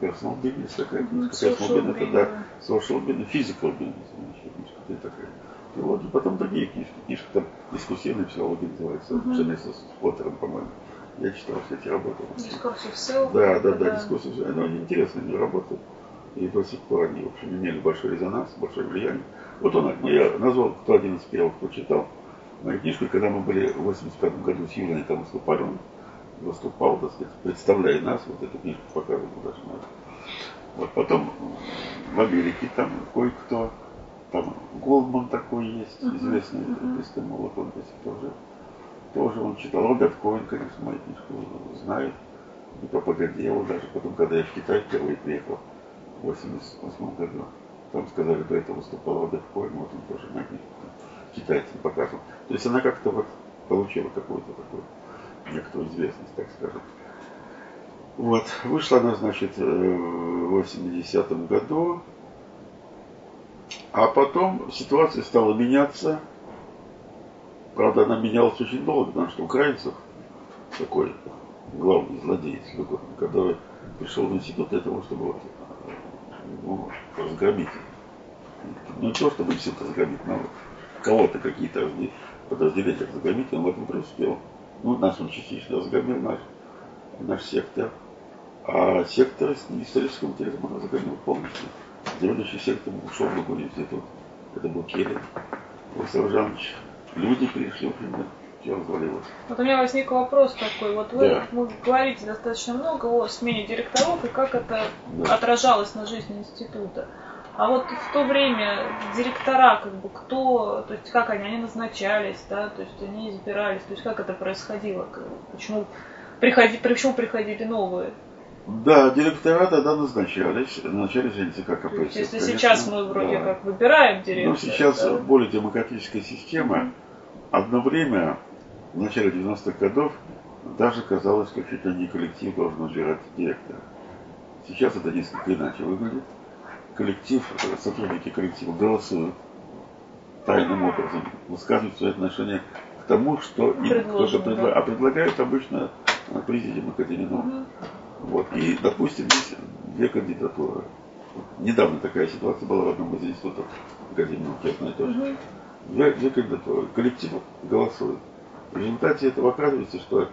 Personal Business такая. Personal Business, это да, Social Business, Physical Business, значит, книжка такая. И вот, и потом другие книжки. Книжка там «Дискуссионная психология» называется. Дженеса с Поттером, по-моему. Я читал все эти работы. Discursive Self. Да, да, да, Discursive Self. Ну, интересные работы. И до сих пор они, в общем, имели большой резонанс, большое влияние. Вот он, ну, я назвал, кто один из первых, кто читал мою книжку, когда мы были в 85 году с Юлией там выступали, он выступал, так сказать, представляя нас, вот эту книжку показывал даже надо. Вот потом в Америке там кое-кто, там Голдман такой есть, известный uh-huh. эпистемолог, он пор жив. Тоже он читал. Роберт Коин, конечно, мою книжку знает. И пропагандировал даже потом, когда я в Китай впервые приехал в 88 году. Там сказали, до этого выступал Роберт Коин, вот он тоже на книжку китайцам показывал. То есть она как-то вот получила какую-то такую некоторую известность, так скажем. Вот, вышла она, значит, э, в 80-м году, а потом ситуация стала меняться. Правда, она менялась очень долго, потому что украинцев такой главный злодей, который пришел в институт для того, чтобы ну, разгромить. Ну, то, чтобы это разгромить, но кого-то какие-то подразделения разгромить, он в этом преуспел. Ну, нас он частично разгромил, наш, наш сектор. А сектор исторического интереса он разгромил полностью. Следующий сектор ушел в другой институт. Это был Керин, Василий Жанович. Люди пришли Кремль все развалилось. Вот у меня возник вопрос такой. Вот вы, да. вы говорите достаточно много о смене директоров и как это да. отражалось на жизни института. А вот в то время директора, как бы кто, то есть как они, они назначались, да, то есть они избирались, то есть как это происходило, почему, приходи, почему приходили новые? Да, директора тогда назначались, назначались НЦК КПСС. Если конечно, сейчас мы вроде да. как выбираем директора. Ну, сейчас да? более демократическая система. Mm-hmm. Одно время, в начале 90-х годов, даже казалось, как чуть ли не коллектив должен выбирать директора. Сейчас это несколько иначе выглядит коллектив, сотрудники коллектива голосуют тайным образом, высказывают свои отношения к тому, что им кто-то предлагает. А предлагают обычно президиум Академии наук. Угу. Вот. И, допустим, есть две кандидатуры. Недавно такая ситуация была в одном из институтов Академии наук, я знаю тоже. Угу. Две, две кандидатуры. Коллектив голосует. В результате этого оказывается, что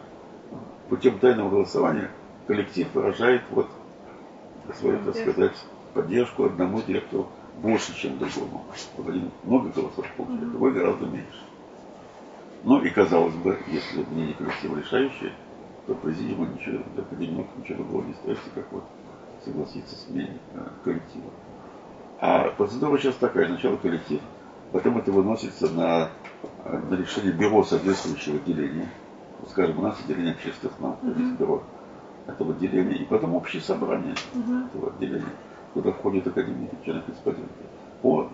путем тайного голосования коллектив выражает вот свое, так сказать, поддержку одному директору больше, чем другому. Вот один много голосов mm-hmm. другой гораздо меньше. Ну и казалось бы, если мнение коллектива решающее, то президиуму ничего, академик ничего другого не остается, как вот согласиться с мнением э, коллектива. А процедура сейчас такая, сначала коллектив, потом это выносится на, на решение бюро соответствующего отделения. Скажем, у нас отделение общественных наук, mm-hmm. бюро этого отделения, и потом общее собрание mm-hmm. этого отделения куда входит Академия члена корреспондента по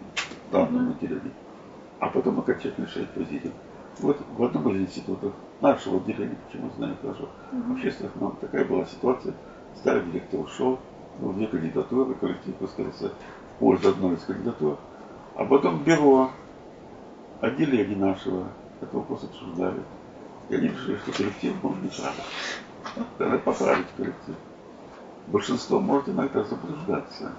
данному материалу. А потом окончательно решает президиум. Вот в одном из институтов нашего отделения, почему знаю хорошо, uh общественных наук, такая была ситуация. Старый директор ушел, был две кандидатуры, коллектив высказался в пользу одной из кандидатур. А потом бюро, отделение нашего, этот вопрос обсуждали. И они решили, что коллектив может не прав. Надо поправить коллектив большинство может иногда заблуждаться.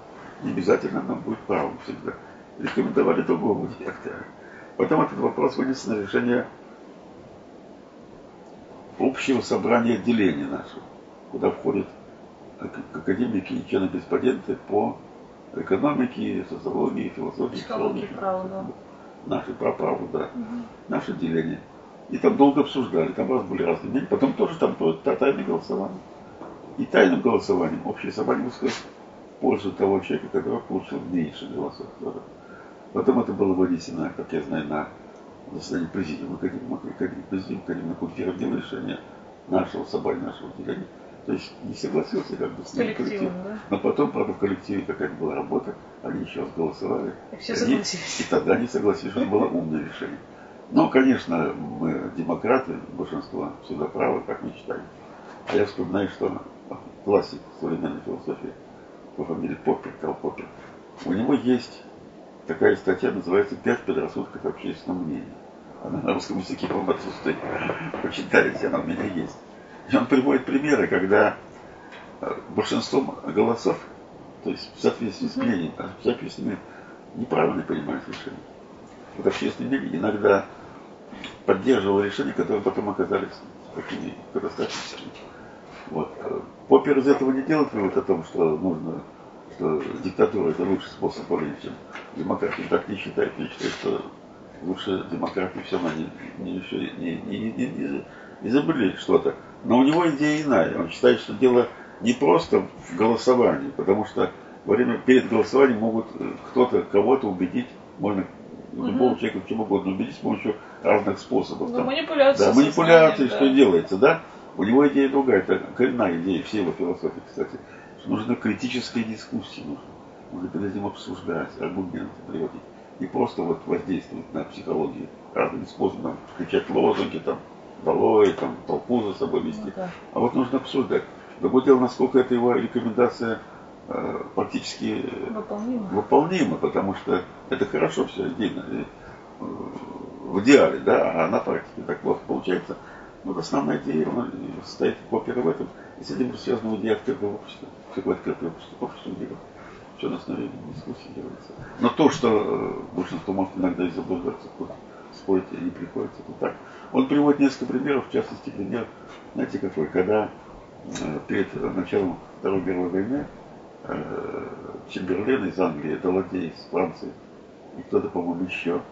Не обязательно нам будет правым всегда. Рекомендовали другого директора. Потом этот вопрос вынес на решение общего собрания отделения нашего, куда входят академики и члены-корреспонденты по экономике, социологии, философии, психологии. Наши про право, да. Угу. Наше отделение. И там долго обсуждали, там раз были разные мнения. Потом тоже там тайное голосование и тайным голосованием общее собрание высказать в пользу того человека, который получил меньше голосов. Потом это было вынесено, как я знаю, на заседании президиума Академии, Академии, президиум Академии конференции решения нашего собрания, нашего отделения. То есть не согласился как бы с, ним коллектив. Да? Но потом, правда, в коллективе какая-то была работа, они еще раз голосовали. И, все и, и тогда они согласились, что это было умное решение. Но, конечно, мы демократы, большинство всегда правы, как мы считаем. А я вспоминаю, что классик современной философии по фамилии Поппер, Карл Поппер. У него есть такая статья, называется «Пять предрассудков общественного мнения». Она на русском языке, по-моему, отсутствует. Почитайте, она у меня есть. И он приводит примеры, когда э, большинством голосов, то есть в соответствии с мнением, а в соответствии неправильно принимают решения. Вот общественное мнение иногда поддерживало решения, которые потом оказались такими катастрофическими. Вот. Поппер из этого не делает вывод о том, что нужно, что диктатура это лучший способ правления, чем демократия. Так не считает. Я считаю, что лучше демократии все равно не, не, не, не, не, не, изобрели что-то. Но у него идея иная. Он считает, что дело не просто в голосовании, потому что во время перед голосованием могут э, кто-то кого-то убедить, можно угу. любого человека в чем угодно убедить с помощью разных способов. Ну, манипуляции. Да, манипуляции, что да. делается, да? У него идея другая, это коренная идея всей его философии, кстати. Что нужна критическая дискуссия, нужно, нужно перед этим обсуждать, аргументы приводить. Не просто вот воздействовать на психологию разными способами, кричать лозунги, там, долой, там, толпу за собой вести. Ну, да. А вот нужно обсуждать. Другое дело, насколько это его рекомендация э, практически выполнима. выполнима, потому что это хорошо все отдельно, э, в идеале, да, а на практике так плохо получается. Вот основная идея состоит опера в этом. И с этим связана идея открытого общества. Какое открытое общество? Общество делает. Все на основе дискуссии делается. Но то, что э, большинство может иногда и заблуждаться, спорить не приходится, это так. Он приводит несколько примеров, в частности, пример, знаете, какой, когда э, перед началом Второй мировой войны э, Чемберлен из Англии, Даладей из Франции и кто-то, по-моему, еще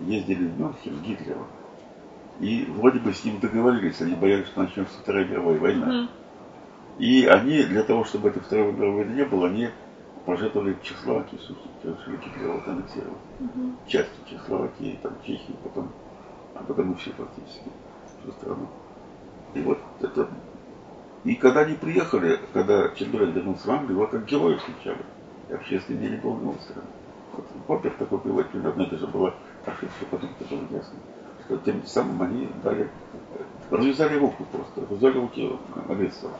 ездили в Мюнхен Гитлера и вроде бы с ним договорились, они боялись, что начнется Вторая мировая война. И они, для того, чтобы этой Второй мировой войны не было, они пожертвовали Чехословакию, собственно, вот аннексировать. Mm-hmm. Часть Чехословакии, там, Чехии, потом, а потом и все практически, всю страну. И вот это... И когда они приехали, когда Чемберлен вернулся в Англию, его как героя встречали. И было в его стороне. Вот Поппер такой приводит пример, но это же была ошибка, потом это было ясно что тем самым они дали, развязали руку просто, развязали руки агрессора.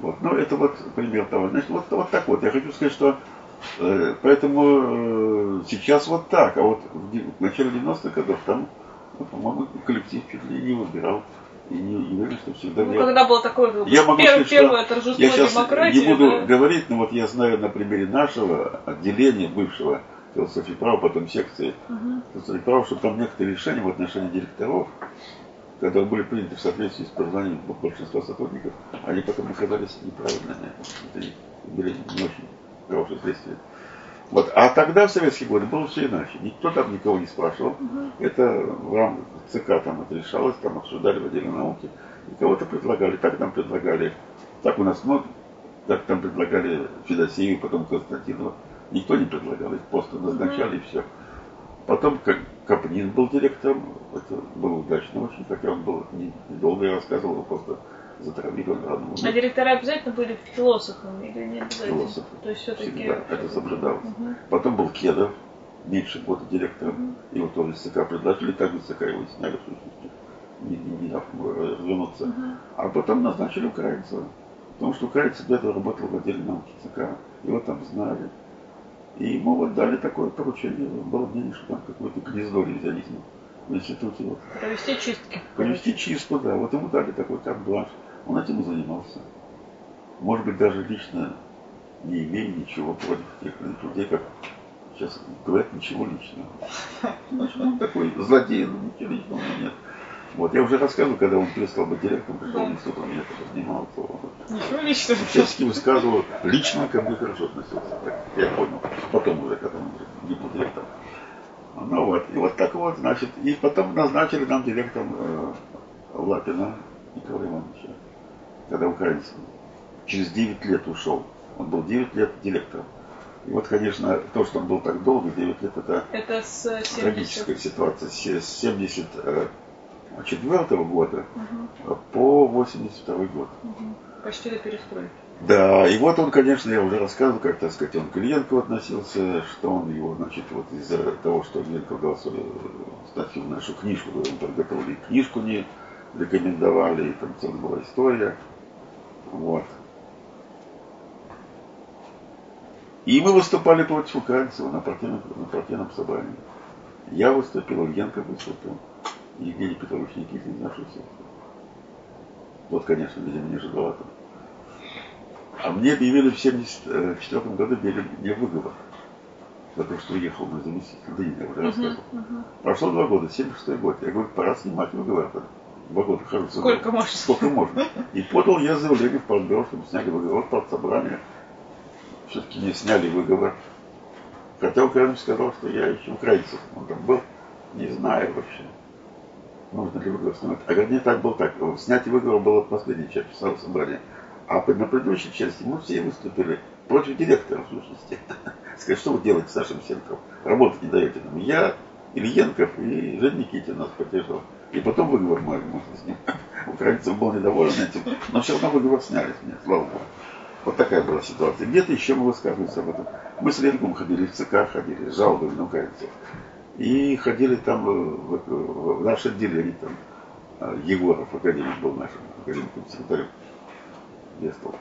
Вот. Ну, это вот пример того. Значит, вот, вот так вот. Я хочу сказать, что э, поэтому э, сейчас вот так, а вот в, в начале 90-х годов там, ну, по-моему, коллектив чуть ли не выбирал. И не, не уверен, что всегда... Ну, я, когда было такое я могу первое, сказать, первое торжество я сейчас демократии... не буду да? говорить, но вот я знаю на примере нашего отделения бывшего, философии права, потом секции угу. философии права, что там некоторые решения в отношении директоров, когда были приняты в соответствии с пожеланиями большинства сотрудников, они потом оказались неправильными. Это были не очень хорошие следствия. Вот. А тогда, в советские годы, было все иначе. Никто там никого не спрашивал. Угу. Это в рамках ЦК там это решалось, там обсуждали в отделе науки. И кого-то предлагали. Так нам предлагали. Так у нас, ну, так там предлагали Федосееву, потом Константинова. Никто не предлагал, их просто назначали и все. Потом как Капнин был директором, это было удачно очень, хотя он был недолго, я рассказывал, просто затравили он. А директора обязательно были философами или не обязательно? Философы. То есть все-таки... Всегда это соблюдалось. Угу. Потом был Кедов, меньше года директором, угу. его тоже ЦК предложили, также ЦК его сняли, в сущности, не, не, не дав развернуться. Угу. А потом назначили украинца, потому что украинец до этого работал в отделе науки ЦК, его там знали. И ему вот дали такое поручение, было мнение, что там какое-то гнездо ревизионизма в институте. Вот. Провести чистки. Провести чистку, да. Вот ему дали такой карт-бланш. Он этим и занимался. Может быть, даже лично не имея ничего против тех людей, как сейчас говорят, ничего личного. Значит, он такой злодей, но ничего личного нет. Вот, я уже рассказывал, когда он перестал быть директором какого института, он меня тогда снимал, то всячески высказывал, лично ко мне хорошо относился. Так, я понял. Потом уже, когда он уже не был директором. Ну вот, и вот так вот, значит, и потом назначили нам директором э, Лапина Николая Ивановича, когда украинец через 9 лет ушел. Он был 9 лет директором. И вот, конечно, то, что он был так долго, 9 лет, это, это с 70... трагическая ситуация. С 70 четвертого года угу. по 82 год. Угу. Почти до перестройки. Да, и вот он, конечно, я уже рассказывал, как, так сказать, он к Ильенко относился, что он его, значит, вот из-за того, что Ильенко дал свою статью в нашу книжку, он подготовили книжку, не рекомендовали, и там целая была история. Вот. И мы выступали против Украинцева на партийном, на партийном собрании. Я выступил, Ильенко выступил. Евгений Петрович Никитин нашелся. Вот, конечно, видимо, не ожидал этого. А мне объявили в 74 году мне выговор за то, что уехал на заместитель. Да я уже рассказывал. Прошло два года, 76 год. Я говорю, пора снимать выговор. Два года хожу. Сколько можно? Сколько можно. И подал я заявление в Политбюро, чтобы сняли выговор под собрание. Все-таки не сняли выговор. Хотя Украина сказал, что я еще украинцев. Он там был, не знаю вообще. Нужно ли выговор снимать. А вернее, так был так. Снятие выговора было в последней части собрания. А на предыдущей части мы все выступили против директора, в сущности. Сказать, что вы делаете с нашим центром? Работать не даете нам. Я, Ильенков и Жень Никитин нас поддержал. И потом выговор мы, можно с ним. Украинцев был недоволен этим, но все равно выговор сняли с меня, слава богу. Вот такая была ситуация. Где-то еще мы высказывались об этом. Мы с Ленком ходили, в ЦК ходили, с жалобами на украинцев. И ходили там в, в, в наше отделение, там, э, Егоров, академик был нашим академиком секретарем. Вестов.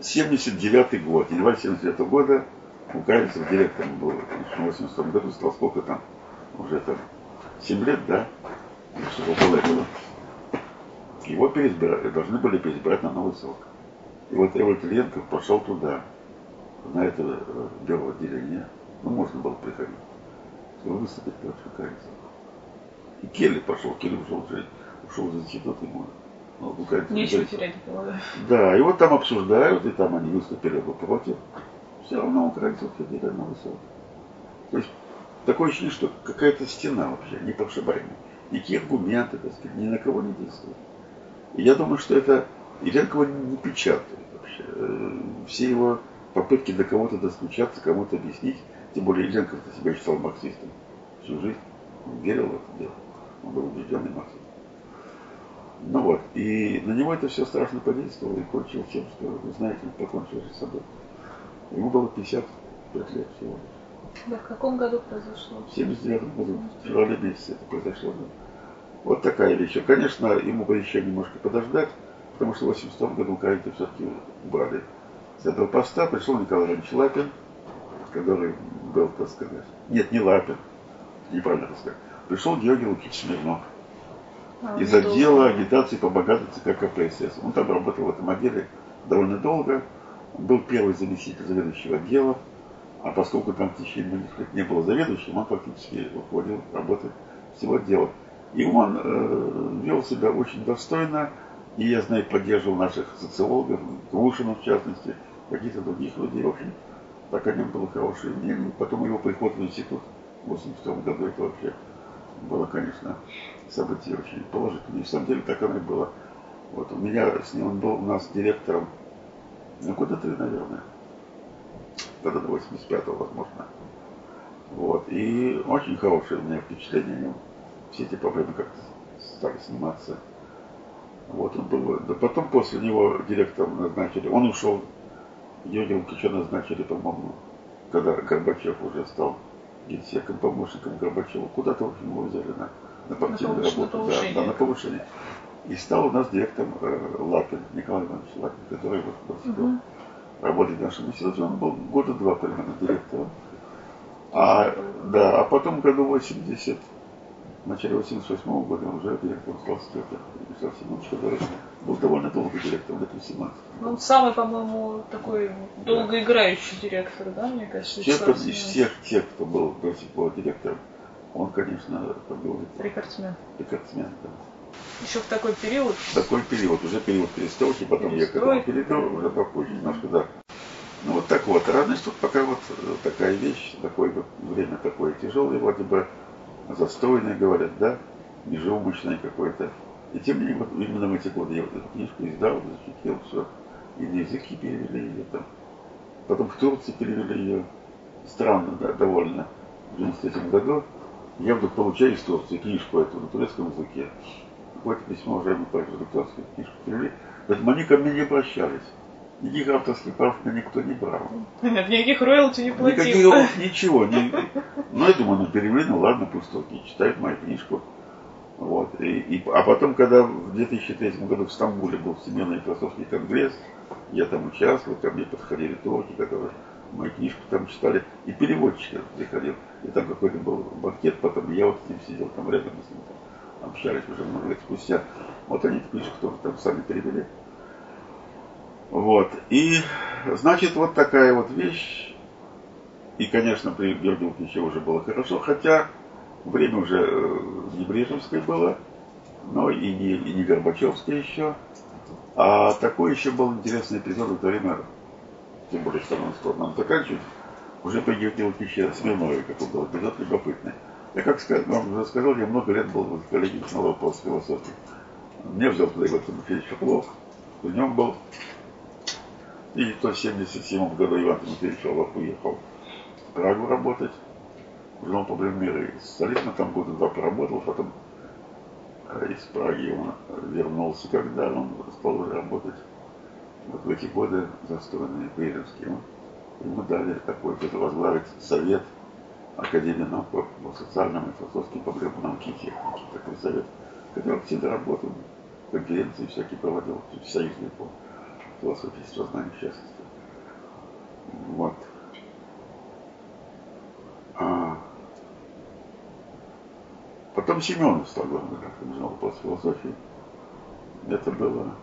79 год, январь 79 года Украинцев директором был в 86 году, стал сколько там, уже там, 7 лет, да? Что около этого. Его переизбирали, должны были переизбирать на новый срок. И вот Эвальд Ильенков пошел туда, на это э, бюро отделение. Ну, можно было приходить, чтобы выступить против украинцев. И Келли пошел, Келли ушел, ушел из института ему ну, Нечего терять было, да. и вот там обсуждают, и там они выступили бы против. Все равно украинцев ходили на высоту. То есть такое ощущение, что какая-то стена вообще, не непрошибаемая. Никакие аргументы, так сказать, ни на кого не действуют. И я думаю, что это Ильенкова не печатает вообще. Э, все его попытки до кого-то достучаться, кому-то объяснить, тем более Ильенков себя считал марксистом всю жизнь, он верил в это дело, он был убежденный марксист. Ну вот, и на него это все страшно подействовало и кончилось тем, что, вы знаете, он покончил с собой. Ему было 55 лет всего лишь. Да, в каком году произошло? В 79 году, в феврале месяце это произошло. Да. Вот такая вещь. Конечно, ему бы еще немножко подождать, потому что в 82 году Украину все-таки убрали с этого поста. Пришел Николай Иванович Лапин, который был, так сказать, нет, не Лапин, неправильно так сказать. Пришел Георгий Лукич Смирнов а, из отдела агитации по богатой ЦК КПСС. Он там работал в этом отделе довольно долго. Он был первый заместитель заведующего отдела. А поскольку там в течение многих лет не было заведующим, он фактически уходил работать всего отдела. И он э, вел себя очень достойно. И я знаю, поддерживал наших социологов, Глушина в частности, каких-то других людей. В общем, так о нем было хорошее мнение. Потом его приход в институт в 82 году, это вообще было, конечно, событие очень положительное. И в самом деле так оно и было. Вот у меня с ним, он был у нас директором, ну года три, наверное, года до 85-го, возможно. Вот. И очень хорошее у меня впечатление о нем. Все эти проблемы как-то стали сниматься. Вот он был. Да потом после него директором назначили. Он ушел. Георгия Лукича назначили, по-моему, когда Горбачев уже стал генсеком, помощником Горбачева. Куда-то, в общем, его взяли на на партийную работу, да, да, на повышение. И стал у нас директором э, Лапин, Николай Иванович Лапин, который вот угу. работает в нашем институте. Он был года два примерно директором. А, да, а потом в году 80, в начале 88 -го года он уже директором стал Степер, Вячеслав Семенович, который был довольно долго директором, лет 18. Он самый, по-моему, такой долгоиграющий директор, да, мне кажется? Всех, из всех тех, кто был до сих пор директором, он, конечно, как говорится... Рекордсмен. Рекордсмен, да. Еще в такой период? В такой период, уже период перестройки, потом я к этому перейду, уже попозже немножко, да. Ну вот так вот, разность тут пока вот э, такая вещь, такое время такое тяжелое, вроде бы застойное, говорят, да, межеумочное какое-то. И тем не менее, вот именно в эти годы я вот эту книжку издал, защитил все. И на языки перевели ее там. Потом в Турции перевели ее. Странно, да, довольно. В 93 году я вдруг получаю из Турции книжку эту на турецком языке. Какое-то письмо уже мы также редакторскую книжку перевели. Поэтому они ко мне не обращались. Никаких авторских прав меня никто не брал. Нет, никаких роялти не платил. Никаких, ничего. Не... Ну, я думаю, ну перевели, ну ладно, пусть турки читают мою книжку. Вот. И, и, а потом, когда в 2003 году в Стамбуле был Всемирный философский конгресс, я там участвовал, ко мне подходили турки, которые мою книжку там читали, и переводчик приходил. И там какой-то был банкет, потом я вот с ним сидел там рядом, с ним там общались уже много лет спустя. Вот они эту книжку тоже там сами перевели. Вот. И, значит, вот такая вот вещь. И, конечно, при Бердюлке уже было хорошо, хотя время уже э, не Брежневское было, но и не, и не Горбачевское еще. А такой еще был интересный эпизод в время, тем более, что нам скоро нам заканчивать, уже по Евгению Смирновой, какой был эпизод любопытный. Я, как сказать, вам уже сказал, я много лет был в коллегии снова по философии. Мне взял туда Иван Тимофеевич Орлов, в нем был. И в 1977 году Иван Тимофеевич Орлов уехал в Прагу работать, в журнал «Проблем мира». И солидно там года два поработал, потом э, из Праги он вернулся, когда он стал работать вот в эти годы застроенные Брежневские. Ему дали такой, возглавить совет – Академии наук по, по социальным и философским проблемам науки и техники. Такой совет, который всегда работал, конференции всякие проводил, всесоюзные по философии сознания счастья. Вот. А потом Семенов стал главным редактором журнала по философии. Это было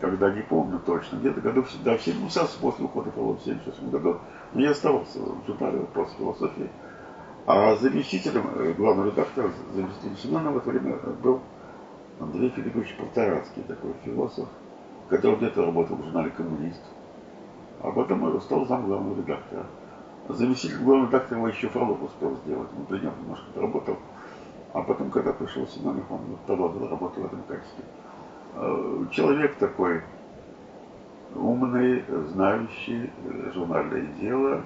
когда не помню точно, где-то году да, в 70 после ухода Павла в 76 году, но я оставался в журнале «Вопрос философии». А заместителем, э, главного редактора, заместителем Семена в это время был Андрей Филиппович Полторацкий, такой философ, который где-то работал в журнале «Коммунист», а потом стал зам главного редактора. Заместитель главного его еще Фролов успел сделать, он при нем немножко работал. А потом, когда пришел Семенов, он продолжил работу в этом качестве. Э, человек такой умный, знающий журнальное дело,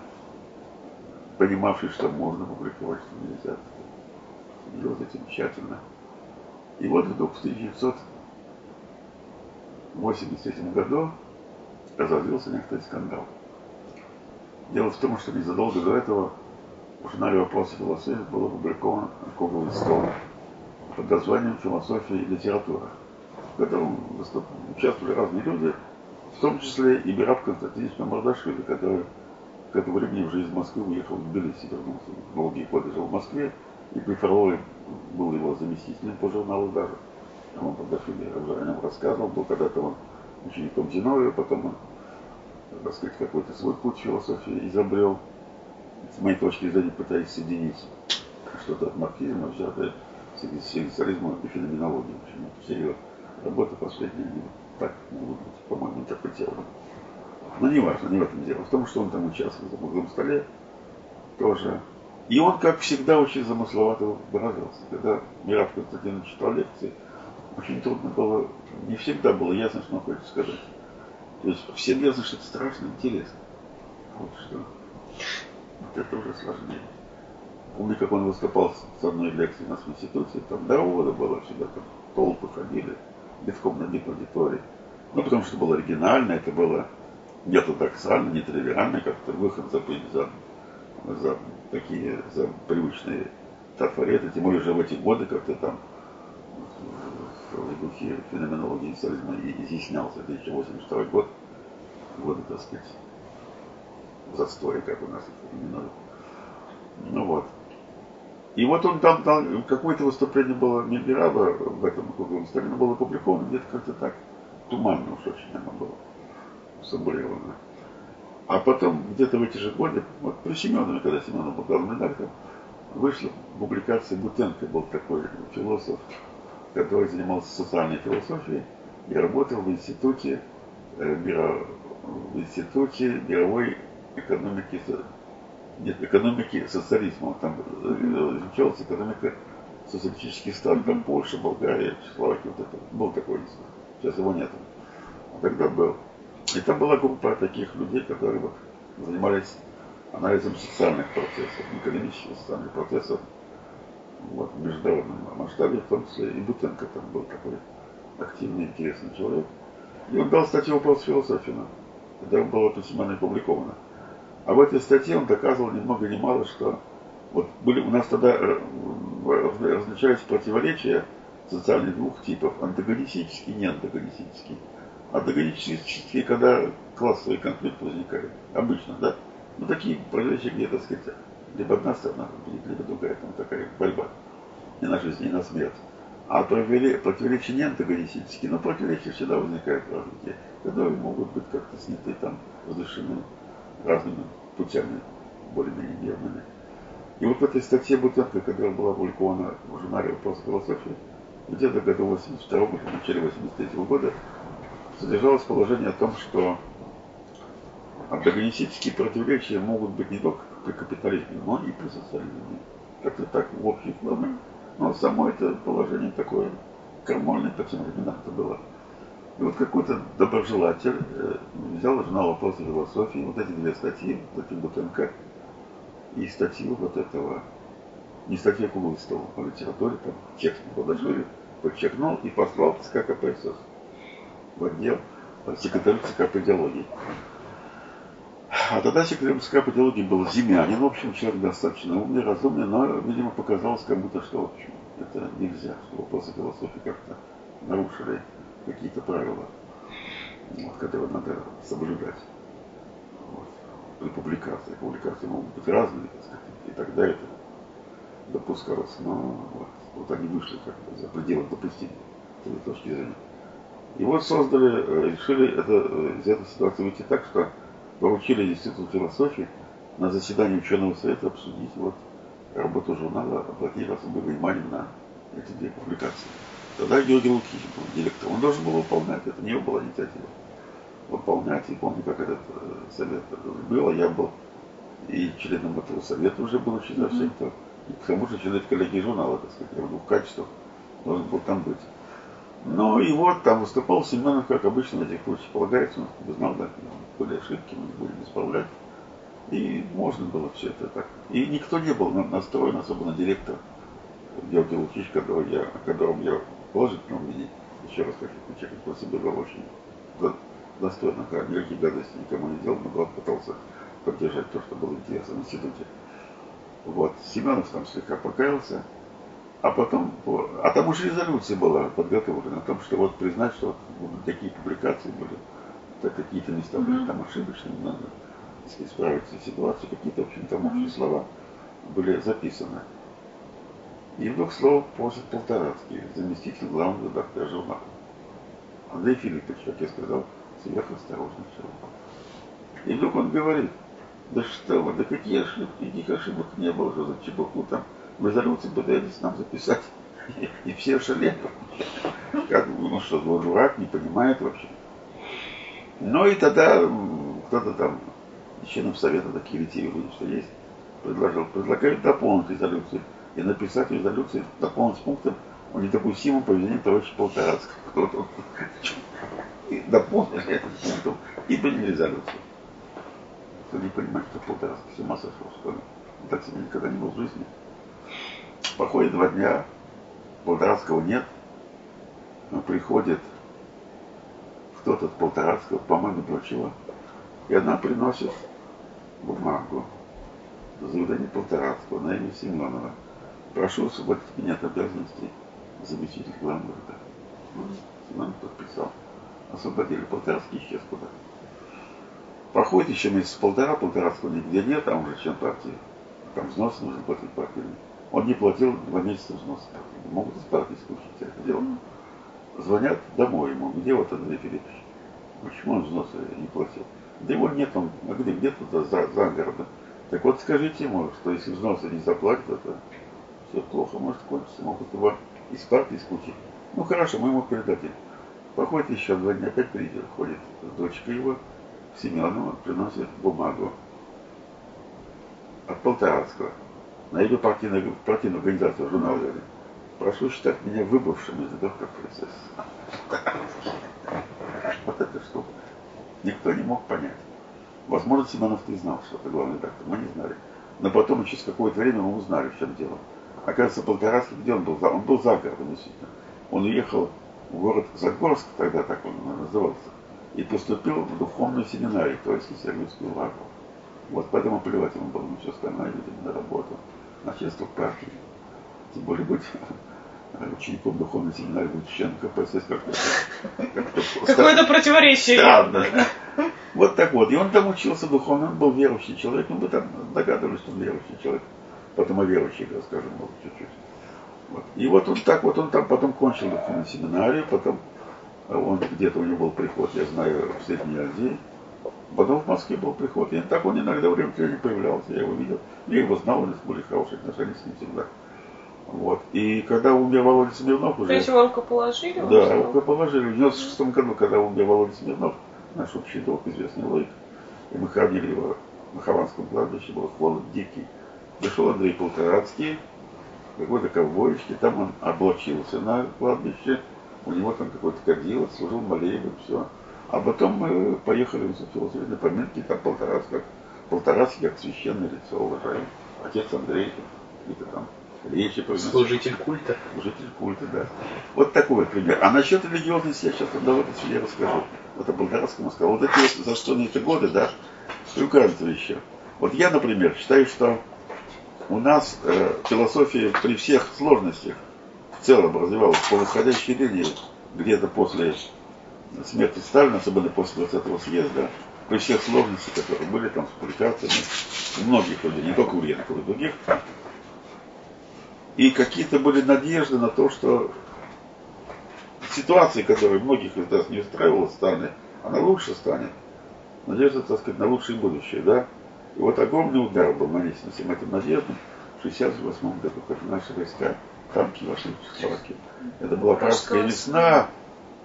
понимавший, что можно публиковать, что нельзя. Делать этим тщательно. И вот вдруг в 1983 году разразился некоторый скандал. Дело в том, что незадолго до этого в журнале «Вопросы философии» был опубликован круглый стол под названием «Философия и литература» в котором участвовали разные люди, в том числе и Мираб Константинович Мардашвили, который к этому времени уже из Москвы уехал в Тбилиси, вернулся. Долгие годы жил в Москве, и при Фролове был его заместителем по журналу даже. Он Мардашвили уже о нем рассказывал, был когда-то он учеником Зиновия, потом он, так сказать, какой-то свой путь философии изобрел, с моей точки зрения, пытаясь соединить что-то от марксизма, взятое с экзистенциализмом и феноменологией. В общем, серьезно работа последняя, не так могут быть, по-моему, интерпретированы. Но не важно, не в этом дело. В том, что он там участвовал за круглом столе, тоже. И он, как всегда, очень замысловато выражался. Когда Мирав Константинович читал лекции, очень трудно было, не всегда было ясно, что он хочет сказать. Всем ясно, что это страшно интересно. Вот что. Вот это уже сложнее. Помню, как он выступал с одной лекцией у нас в институте, там народа было всегда, там толпы ходили битком набит аудитории. Ну, потому что было оригинально, это было не ортодоксально, не тривиально, как-то выход за, за, за такие, за привычные трафареты, тем более уже в эти годы как-то там в духе феноменологии социализма изъяснялся 2082 год, годы, так сказать, застоя, как у нас это именуют. Ну вот. И вот он там дал, какое-то выступление было Мельгераба в этом круглом столе, было опубликовано где-то как-то так, туманно уж очень оно было, сабулировано. А потом где-то в эти же годы, вот при Семенове, когда Семенов был главным редактором, вышла публикация Бутенко, был такой философ, который занимался социальной философией и работал в институте, э, в институте мировой экономики нет экономики социализма. Там э, изучалась экономика социалистических стран, там Польша, Болгария, Чехословакия, вот это. Был такой институт. Сейчас его нет. А тогда был. И там была группа таких людей, которые вот занимались анализом социальных процессов, экономических социальных процессов вот, в международном масштабе, в том числе и Бутенко там был такой активный, интересный человек. И он дал статью по философии, которая была при Семене опубликована. А в этой статье он доказывал ни много ни мало, что вот были у нас тогда э, различались противоречия социальных двух типов, антагонистический и неантагонистический. Антагонистические, когда классовые конфликты возникали, обычно, да. Ну, такие противоречия, где, так сказать, либо одна сторона победит, либо другая, там такая борьба. И на жизнь, и на смерть. А противоречия не антагонистические, но противоречия всегда возникают в развитии, которые могут быть как-то сняты там, разрешены разными путями, более-менее мирными. И вот в этой статье Бутенко, которая была опубликована в журнале «Вопрос философии», где-то году 82 года, в начале 83 года, содержалось положение о том, что антагонистические противоречия могут быть не только при капитализме, но и при социализме. Как-то так в общих планах. Но само это положение такое крамольное по тем временам это было. И вот какой-то доброжелатель э, взял журнал «Вопросы философии», вот эти две статьи, статью Бутенко и статью вот этого, не статью Кулыстова по литературе, там текст подложили, подчеркнул и послал ЦК КПСС в отдел секретарю ЦК по идеологии. А тогда секретарем ЦК по идеологии был Зимянин, в общем, человек достаточно умный, разумный, но, видимо, показалось кому-то, что, в общем, это нельзя, что вопросы философии как-то нарушили какие-то правила, вот, которые надо соблюдать вот, при публикации. Публикации могут быть разные, так сказать, и тогда это допускалось, но вот, вот они вышли как-то за пределы допустимого с этой точки зрения. И вот создали, э, решили это, э, из этой ситуации выйти так, что поручили Институту философии на заседании ученого совета обсудить вот работу журнала, обратить особое внимание на эти две публикации. Тогда Георгий Лукич был директор. Он должен был выполнять, это не его была инициатива. Выполнять, и помню, как этот э, совет был, я был и членом этого совета уже был очень совсем mm-hmm. И к тому же член коллегии журнала, так сказать, я в двух качествах должен был там быть. Ну и вот там выступал Семенов, как обычно в этих случаях полагается, он как знал, да, были ошибки, мы будем исправлять. И можно было все это так. И никто не был настроен, особенно директор Георгий Лукич, которого я, о котором я положительном мнении, еще раз хочу подчеркнуть, себя был очень достойно, никаких гадостей никому не делал, но пытался поддержать то, что было интересно в институте. Вот, Семенов там слегка покаялся, а потом, а там уже резолюция была подготовлена о том, что вот признать, что вот такие публикации были, так какие-то места были там ошибочные, надо исправить ситуацию, какие-то, в общем, там общие слова были записаны. И вдруг слово просит Полторацкий, заместитель главного редактора журнала. Андрей Филиппович, как я сказал, сверхосторожный человек. И вдруг он говорит, да что вы, да какие ошибки, никаких ошибок не было, что за чепуху там резолюции пытались нам записать. И все шалели. Как, ну что, дурак, не понимает вообще. Ну и тогда кто-то там, членов совета такие ретивые что есть, предложил, предлагают дополнить резолюцию и написать в резолюции дополнить пунктом о недопустимом поведении товарища Полторацкого. И дополнили этим пунктом и приняли резолюцию. Кто не понимает, что Полторацкий с ума сошел, что ли. Так себе никогда не был в жизни. Проходит два дня, Полторацкого нет, но приходит кто-то от Полторацкого, по-моему, дочего, и она приносит бумагу заявление Полторацкого на имя Семенова. Прошу освободить меня от обязанностей заместитель главного редактора. Ну, Семенов подписал. Освободили Полторацкий исчез куда Проходит еще месяц полтора, Полторацкого нигде нет, а он же член партии. Там взнос нужно платить партии. Он не платил месяца взноса. Могут партии исключить это дело. Звонят домой ему, где вот Андрей Филиппович? Почему он взносы не платил? Да его нет, он а где, где-то за, за городом. Так вот скажите ему, что если взносы не заплатят, это все плохо может кончиться, могут его из партии исключить. Ну хорошо, мы ему передадим. Походит еще два дня, опять придет, ходит дочка его, Семенова, приносит бумагу от Полторацкого на ее партийную, партийную организацию журнала прошу считать меня выбывшим из этого процесса. Вот это что? Никто не мог понять. Возможно, Симонов ты знал, что это главный редактор, мы не знали. Но потом, через какое-то время, мы узнали, в чем дело. Оказывается, Полторацкий, где он был? Он был за городом, действительно. Он уехал в город Загорск, тогда так он назывался, и поступил в духовную семинарию, то есть в Сергиевскую лагу. Вот поэтому плевать ему было на все остальное, на работу начальство партии. Тем более быть учеником духовной семинарии, быть членом КПСС. Какое-то противоречие. Странно. Вот так вот. И он там учился духовно, он был верующий человек, ну мы там догадывались, что он верующий человек. Потом о верующих расскажем, может, чуть-чуть. Вот. И вот он так, вот он там потом кончил духовную семинарию, потом он где-то у него был приход, я знаю, в Средней Азии. Потом в Москве был приход. И так он иногда время не появлялся, я его видел. Я его знал, у нас были хорошие отношения с ним всегда. Вот. И когда умер Володя Смирнов уже... То есть его рукоположили? Да, рукоположили. В 96 году, когда умер Володя Смирнов, наш общий друг, известный логик, и мы хоронили его на Хованском кладбище, был холод дикий. Пришел Андрей Полторацкий, какой-то ковбоечки, там он облачился на кладбище, у него там какой-то кадило, служил молебен, все. А потом мы поехали в философии на поминки, там полтораз как, полтораз как священное лицо уважаем. Отец Андрей, какие-то там речи произносил. Служитель культа. Служитель культа, да. Вот такой вот пример. А насчет религиозности я сейчас давайте себе расскажу. Это Болгаровскому сказал. Вот эти вот застойные эти годы, да, указывается еще. Вот я, например, считаю, что у нас э, философия при всех сложностях в целом развивалась по восходящей линии где-то после смерти Сталина, особенно после 20-го съезда, при всех сложностях, которые были там с публикациями у многих людей, не только у Ленкова, и других, и какие-то были надежды на то, что ситуация, которая многих из нас не устраивала в стране, она лучше станет. Надежда, так сказать, на лучшее будущее, да? И вот огромный удар был нанесен всем этим надеждам в 68 году, когда наши войска, танки вошли в Чехословакию. Это была пражская весна,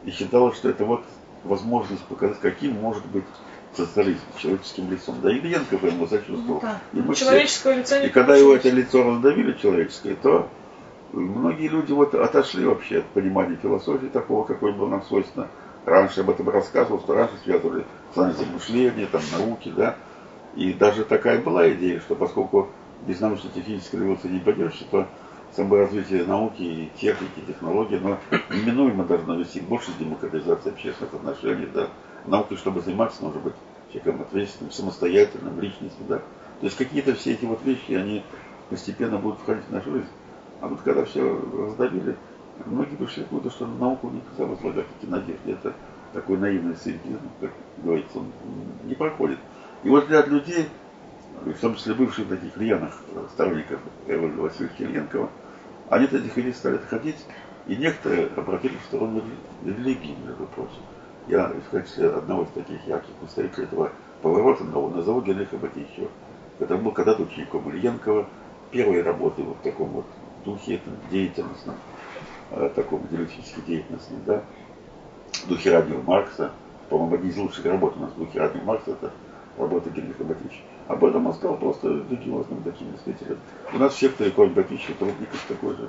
и считалось, что это вот возможность показать, каким может быть социализм человеческим лицом. Да и Ильенко ему сочувствовал. Ну, да. и, мы все... лицо не И когда его это лицо раздавили человеческое, то многие люди вот отошли вообще от понимания философии такого, какой был нам свойственно. Раньше об этом рассказывал, что раньше связывали с мышления, там, науки, да. И даже такая была идея, что поскольку без научно-технической революции не пойдешь, то самое развитие науки и техники, технологий, но неминуемо должно вести больше демократизации общественных отношений, да. Науки, чтобы заниматься, нужно быть человеком ответственным, самостоятельным, личностью, да. То есть какие-то все эти вот вещи, они постепенно будут входить в нашу жизнь. А вот когда все раздавили, многие пришли к выводу, что на науку нельзя возлагать эти надежды. Это такой наивный сcientизм, как говорится, он не проходит. И вот для людей, в том числе бывших таких рьяных сторонников Эвальда Васильевича Ильенкова, они от этих идей стали отходить, и некоторые обратились в сторону религии, между прочим. Я в качестве одного из таких ярких представителей этого поворота нового назову Генриха Батищева, который был когда-то учеником Ильенкова, первые работы вот в таком вот духе этом деятельностном, э, таком идеалистически деятельностном, да, духе радио Маркса, по-моему, одни из лучших работ у нас в духе радио Маркса, это работа Генриха Батищева. Об этом он стал просто религиозным таким мыслителем. У нас в секторе Конь Батищев, Трудников такой же,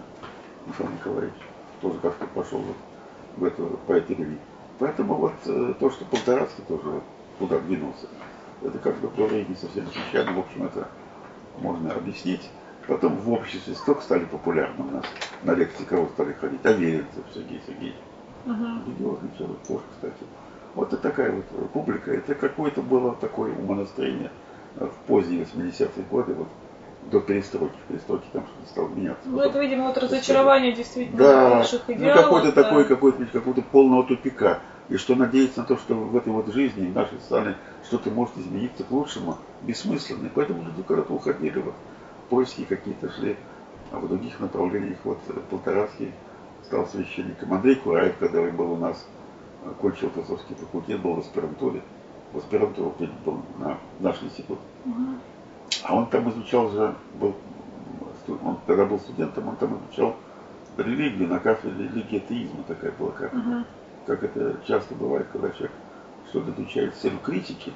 Михаил Николаевич, тоже как-то пошел вот в эту, по этой религии. Поэтому вот э, то, что Полторацкий тоже туда двинулся, это как бы в не совсем случайно, в общем, это можно объяснить. Потом в обществе столько стали популярны у нас. На лекции кого стали ходить? Аверинцев Сергей Сергеевич. Uh-huh. Религиозный человек тоже, кстати. Вот это такая вот публика. Это какое-то было такое умонастроение в поздние 80-е годы, вот до перестройки. В перестройке там что-то стало меняться. Ну, это, видимо, вот разочарование действительно да, ваших ну, идеалов. Ну, какой-то да. такой, какой-то, какого-то полного тупика. И что надеяться на то, что в этой вот жизни, в нашей стране, что-то может измениться к лучшему, бессмысленно. И поэтому люди куда-то уходили вот поиски какие-то шли, а в других направлениях вот Полторацкий стал священником. Андрей Кураев, когда он был у нас, кончил философский факультет, был в аспирантуре. В аспирантуру был на наш институт. А он там изучал же, был, он когда был студентом, он там изучал религию на кафедре религии атеизма такая была кафедра. Как это часто бывает, когда человек что-то изучает с целью критики,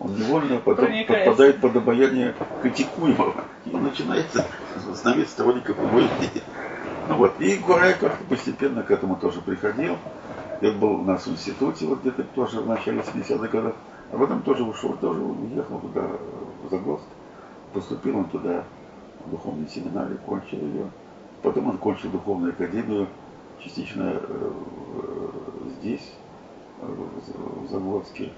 он невольно потом подпадает под обаяние критикуемого и начинается становиться сторонником его идеи. Ну вот, и Гурай как-то постепенно к этому тоже приходил. Он был у нас в институте, вот где-то тоже в начале 70-х годов. А потом тоже ушел, тоже уехал туда, в Загорск. Поступил он туда, в духовный семинарий, кончил ее. Потом он кончил духовную академию, частично э, здесь, в Загорске.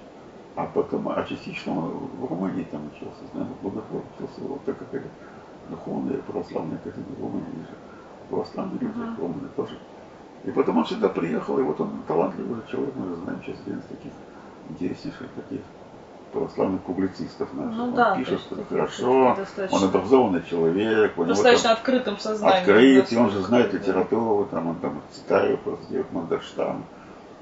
А потом, а частично в Румынии там учился, знаю, Богослов учился, вот так как духовная православная академия в Румынии же. Православные люди, uh-huh. Румыны тоже. И потом он сюда приехал, и вот он талантливый человек, мы же знаем сейчас один из таких интереснейших таких православных публицистов наших. Ну он да, пишет есть хорошо, достаточно- он образованный человек, у него Достаточно там открытым сознанием. открыт, и он же знает литературу, там он там Цитаев, сделает Мандельштам,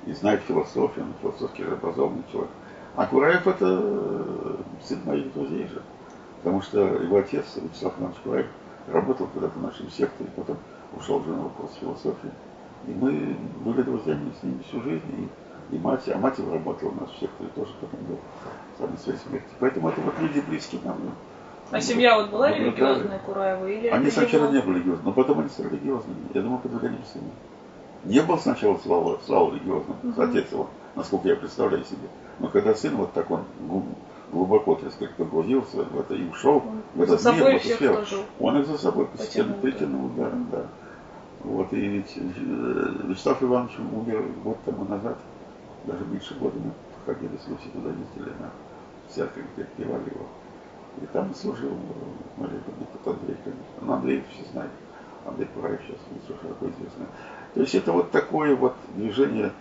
и знает философию, он философски же образованный человек. А Кураев это э, сын моих друзей же. Потому что его отец, Вячеслав Иванович Кураев, работал когда-то в нашем секторе, потом ушел же на вопрос философии. И мы были друзьями с ним всю жизнь, и, и мать, а мать его работала у нас в секторе тоже потом до самой своей смерти. Поэтому это вот люди близкие нам. А семья вот была наблюдали. религиозная Кураева? Или Они сначала не были религиозными, но потом они стали религиозными. Я думаю, под сына. Не был сначала Слава, Слава религиозным, Мгм. отец его, насколько я представляю себе. Но когда сын вот так он глу- глубоко, так сказать, погрузился в это и ушел в За этот мир, в эту всех сферу, он их за собой постепенно притянул, да, да. Вот, и ведь э, Вячеслав Иванович умер год тому назад, даже меньше года мы ходили с Люси туда ездили на церковь, где певали его. И там служил э, молитвенный тот Андрей. Но Андрей все знают. Андрей Кураев сейчас лицо широко известное. То есть это вот такое вот движение,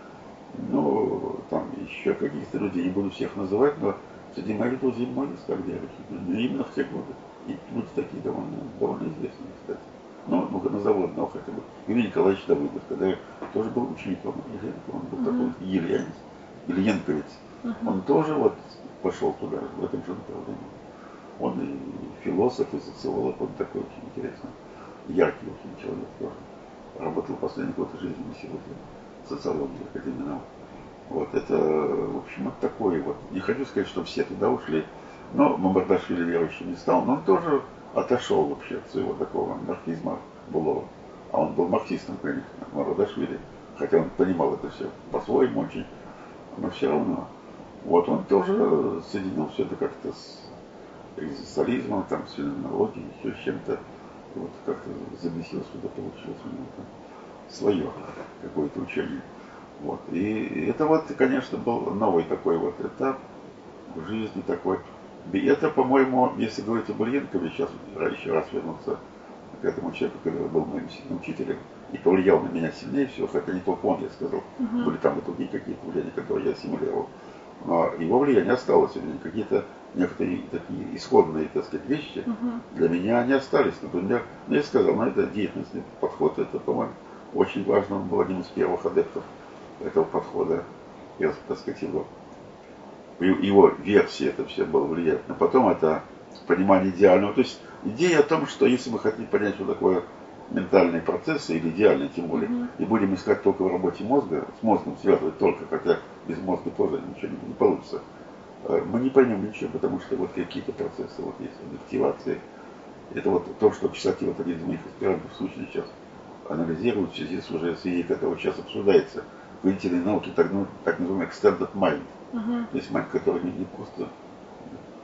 ну, там еще каких-то людей, не буду всех называть, но среди моих друзей стали верующими. Ну, Именно в те годы. И люди такие довольно, довольно известные, кстати. Ну, ну на завод одного хотя бы. Юрий Николаевич Давыдов, когда я тоже был учеником он был такой ельянец, ильенковец. Мгм. Он тоже вот пошел туда, в этом же направлении. Он и философ, и социолог, он такой очень интересный, яркий очень человек тоже. Работал последний год жизни на сегодня социологии, Академии наук. Вот это, в общем, вот такое вот. Не хочу сказать, что все туда ушли, но Мамардашвили верующим не стал, но он тоже отошел вообще от своего такого марксизма былого. А он был марксистом, конечно, Мамардашвили. Хотя он понимал это все по-своему очень, но все равно. Вот он тоже соединил все это как-то с экзистенциализмом, там, с феноменологией, еще с чем-то. Вот как-то замесил сюда, получилось у него там свое какое-то учение. Вот. И это вот, конечно, был новый такой вот этап в жизни такой. И это, по-моему, если говорить об Ильенкове, сейчас еще раз вернуться к этому человеку, который был моим сильным учителем и повлиял на меня сильнее всего, хотя не только он, я сказал, Мгм. были там и другие какие-то влияния, которые я ассимилировал. Но его влияние осталось у меня, какие-то некоторые такие исходные, так сказать, вещи Мгм. для меня они остались. Например, ну я сказал, ну это деятельностный подход, это, по-моему, очень важно, он был одним из первых адептов этого подхода, я, так сказать, его, его- версии это все было влиять. Но потом это понимание идеального. То есть идея о том, что если мы хотим понять, что такое ментальные процессы, или идеальные тем более, Мгм. и будем искать только в работе мозга, с мозгом связывать только, хотя без мозга тоже ничего не, не получится, э, мы не поймем ничего, потому что вот какие-то процессы вот есть, объективации. Это вот то, что, кстати, вот один из моих аспирантов в случае сейчас анализирует в связи с уже с идеей, которая сейчас обсуждается в когнитивной науке, так, ну, так называемый extended mind. Мгм. То есть mind, который не, не просто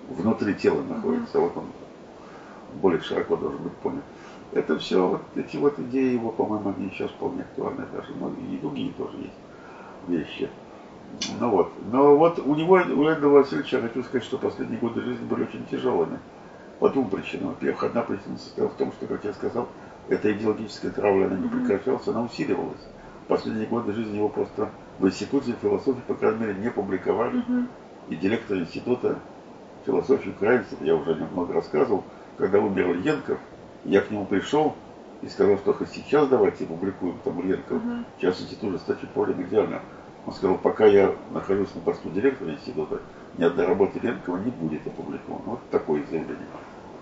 внутри тела находится, а вот он более широко должен быть понят. Это все, вот эти вот идеи его, по-моему, они сейчас вполне актуальны даже, но и другие тоже есть вещи. Ну вот, но вот у него, у Эдгара Васильевича, я хочу сказать, что последние годы жизни были очень тяжелыми. По двум причинам. Во-первых, одна причина состояла в том, что, как я сказал, эта идеологическая травля, она не прекращалась, она усиливалась. Последние годы жизни его просто в институте философии, по крайней мере, не публиковали. Мгм. И директор института философии украинцев, я уже о нем много рассказывал, когда умер Ильенков, я к нему пришел и сказал, что хоть сейчас давайте публикуем там Ильенков. Мгм. Сейчас институт уже стать более идеально. Он сказал, пока я нахожусь на посту директора института, ни одной работы Ленкова не будет опубликована. Вот такое заявление.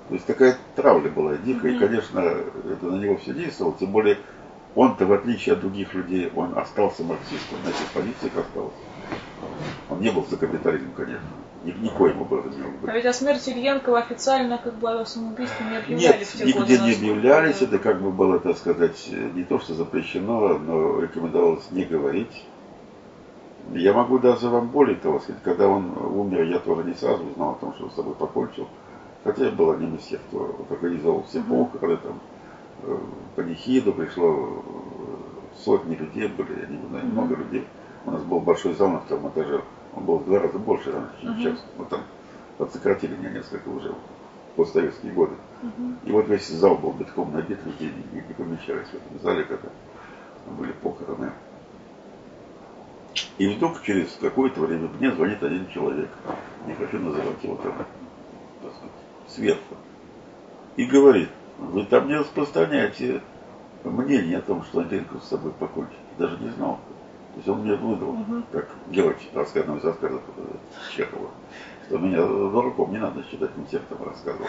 То есть такая травля была дикая, и, Мгм. конечно, это на него все действовало, тем более он-то, в отличие от других людей, он остался марксистом, на этих позициях остался. Он не был за капитализм, конечно. Ни, никоим образом не мог быть. А ведь о смерти Ильенкова официально как бы о самоубийстве не объявляли Нет, в те нигде годы. не объявлялись, это как бы было, так сказать, не то, что запрещено, но рекомендовалось не говорить. Я могу даже вам более того сказать, когда он умер, я тоже не сразу узнал о том, что он с собой покончил. Хотя я был одним из тех, кто вот организовал все похороны, там, панихиду, пришло э, сотни людей были, я не знаю, много людей. У нас был большой зал на втором этаже, он был в два раза больше чем сейчас. Вот там подсократили меня несколько уже в постсоветские годы. Мгм. И вот весь зал был битком набит, людей не, не помещались в этом зале, когда были похороны. И вдруг через какое-то время мне звонит один человек, не хочу называть его там, так сказать, сверху, и говорит, вы там не распространяете мнение о том, что Андрейков с собой покончит. Даже не знал. То есть он мне выдал, угу. как герой рассказанного из рассказов Чехова, что меня дураком не надо считать интеллектом рассказывал.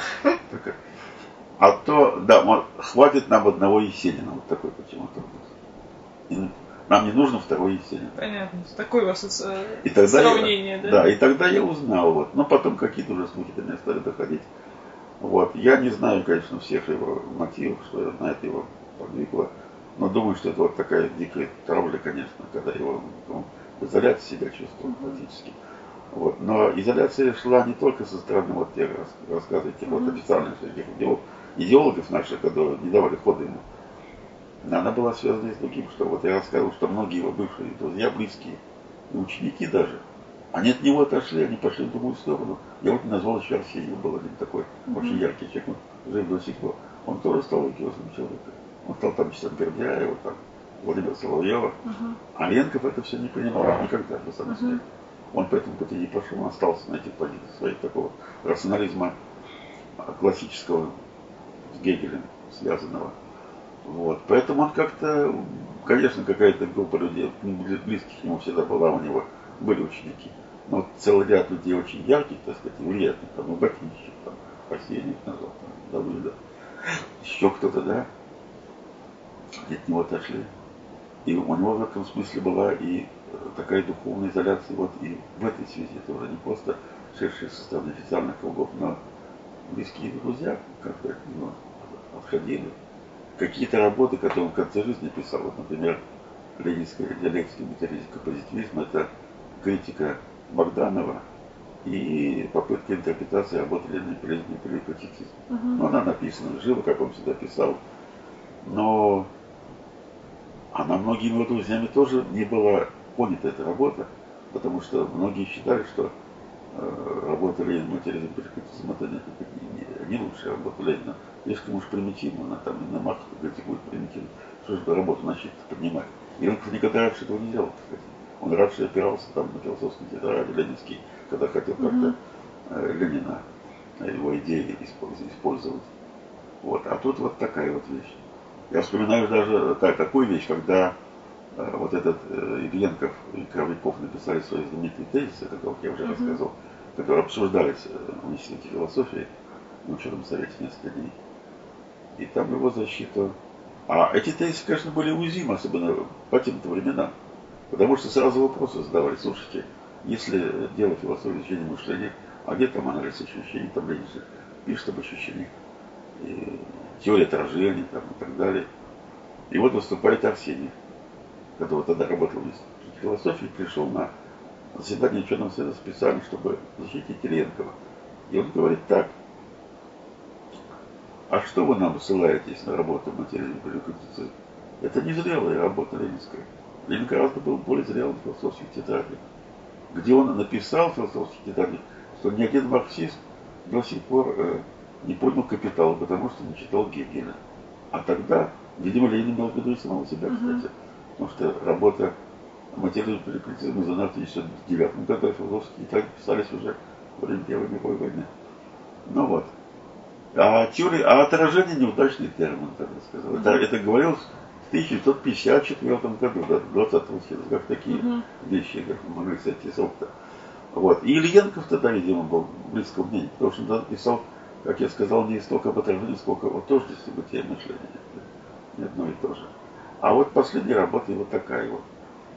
А то, да, хватит нам одного Есенина, вот такой почему-то. Нам не нужно второй Есенин. Понятно. Такое у вас э, и тогда сравнение, я, да? Да, и тогда я узнал. Вот. Но потом какие-то уже слухи до меня стали доходить. Вот. Я не знаю, конечно, всех его мотивов, что на это его подвигло. Но думаю, что это вот такая дикая травля, конечно, когда его он в изоляции себя чувствовал фактически. Вот. Но изоляция шла не только со стороны вот тех рассказов, тех вот официальных всяких идеологов, идеологов наших, которые не давали хода ему. Она была связана с другим, что вот я рассказывал, что многие его бывшие друзья, близкие, и ученики даже, они от него отошли, они пошли в другую сторону. Я вот назвал еще Арсеньев, был один такой mm-hmm. очень яркий человек, он жив до сих пор. Он тоже стал религиозным человеком. Он стал там часом Бердяева, там, Владимира Соловьева. Uh-huh. А Ленков это все не понимал никогда, на самом деле. Uh-huh. Он по этому пути не пошел, он остался на этих позициях своих такого рационализма классического с Гегелем связанного. Вот. Поэтому он как-то, конечно, какая-то группа людей, близких к нему всегда была у него, были ученики. Вот целый ряд людей очень ярких, так сказать, влиятельных, там, ну, Ботинщик, там, Арсеньев назвал, там, Давыда, еще кто-то, да, от него отошли. И у него в этом смысле была и такая духовная изоляция, вот и в этой связи, это уже не просто шедшие со стороны официальных кругов, но близкие друзья как-то от него отходили. Какие-то работы, которые он в конце жизни писал, вот, например, ленинская диалектика метафизика позитивизма, это критика Богданова и попытка интерпретации работы Ленина Полезни позитивизме. Uh-huh. Ну, она написана живо, как он всегда писал, но она многими его друзьями тоже не была понята эта работа, потому что многие считали, что э, работа Ленина материализм это не, не, не лучшая работа Ленина слишком уж примитивно, она там на марках критикует примитивно. Что же работу начать поднимать? И он никогда раньше этого не делал, кстати. Он раньше опирался там на философский тетради ленинский, когда хотел как-то э, Ленина, э, его идеи использовать. Вот. А тут вот такая вот вещь. Я вспоминаю даже так, такую вещь, когда э, вот этот э, Ильенков и Кравляков написали свои знаменитые тезисы, о которых я уже рассказывал, которые обсуждались э, в университете философии, на ученом совете несколько дней и там его защита. А эти тезисы, конечно, были уязвимы, особенно по тем-то временам. Потому что сразу вопросы задавали, слушайте, если дело философии изучения мышления, а где там анализ ощущений, там Ленин пишет об ощущениях, и теория отражения там, и так далее. И вот выступает Арсений, который тогда работал в институте философии, пришел на заседание ученого совета специально, чтобы защитить Ленкова. И он говорит так – а что вы нам ссылаетесь на работу материальной квалификации? Это не зрелая работа ленинская. Ленин гораздо был более зрелым философских тетрадях, где он написал философских тетрадях, что ни один марксист до сих пор э, не понял капитал, потому что не читал Гегеля. А тогда, видимо, Ленин имел в виду и самого себя, кстати. Потому что работа материальной квалификации издана в 1909 году, а философские тетради писались уже во время Первой мировой войны. Ну вот. А, теория, а отражение неудачный термин, так сказал. Это, это говорилось 1954 году, да, 20 века, как такие uh-huh. вещи, как могли кстати, то Вот. И Ильенков тогда, видимо, был близкого мнения, потому что он писал, как я сказал, не столько об отражении, сколько о тождестве бытия мышления. Не одно и то же. А вот последняя работа вот такая вот.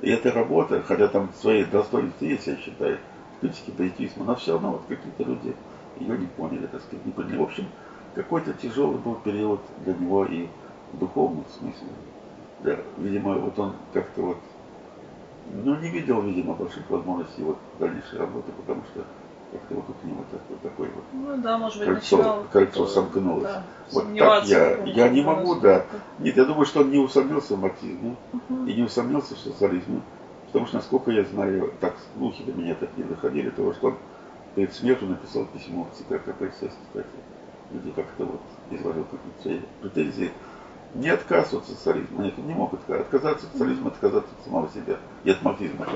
И эта работа, хотя там свои достоинства есть, я считаю, в критике позитивизма, но все равно вот какие-то люди ее не поняли, так сказать, не поняли. В общем, какой-то тяжелый был период для него и в духовном смысле. Да, видимо, вот он как-то вот, ну, не видел, видимо, больших возможностей вот дальнейшей работы, потому что как-то вот у него так, вот такой вот ну, да, может быть, кольцо, начинал, кольцо сомкнулось. Да, вот так я, я не могу, да. Нет, я думаю, что он не усомнился в марксизме угу. и не усомнился в социализме, потому что, насколько я знаю, так слухи до меня так не доходили, того, что он перед смертью написал письмо в ЦК КПСС, кстати где как-то вот изложил какие-то претензии. Не отказ от социализма. Нет, он не мог отказаться от социализма, отказаться от самого себя и от марксизма.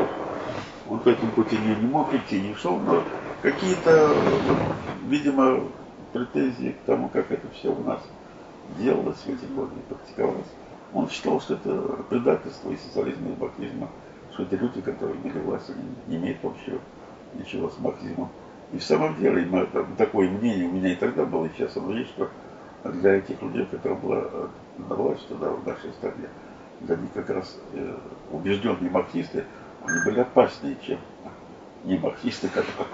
Он по этому пути не, не мог идти, не шел, но какие-то, видимо, претензии к тому, как это все у нас делалось в эти годы и практиковалось. Он считал, что это предательство и социализма, и марксизма, что это люди, которые имели власть, они не имеют общего ничего с марксизмом. И в самом деле, такое мнение у меня и тогда было, и сейчас оно есть, что для этих людей, которые была на власть тогда в нашей стране, для них как раз э, убежденные марксисты, они были опаснее, чем не марксисты, которые...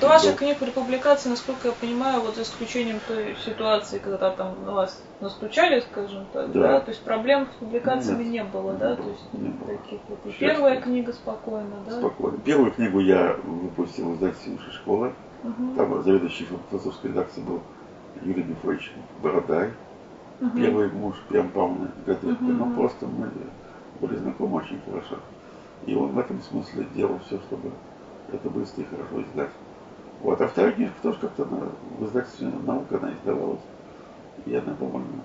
Ваших книг при публикации, насколько я понимаю, вот за исключением той ситуации, когда там на вас настучали, скажем так, да, да то есть проблем с публикациями Нет, не было, да, то есть не таких вот. И первая книга спокойно, да? Спокойно. Первую книгу я выпустил в издательстве Высшей школы. Угу. Там заведующий философской редакции был Юрий Михайлович Бородай. Угу. Первый муж Пьям Павловны Гадырка. Угу. Ну, просто мы были знакомы очень хорошо. И он в этом смысле делал все, чтобы это быстро и хорошо издать. Вот, а вторая книжка тоже как-то на, в издательстве наука она издавалась. И она довольно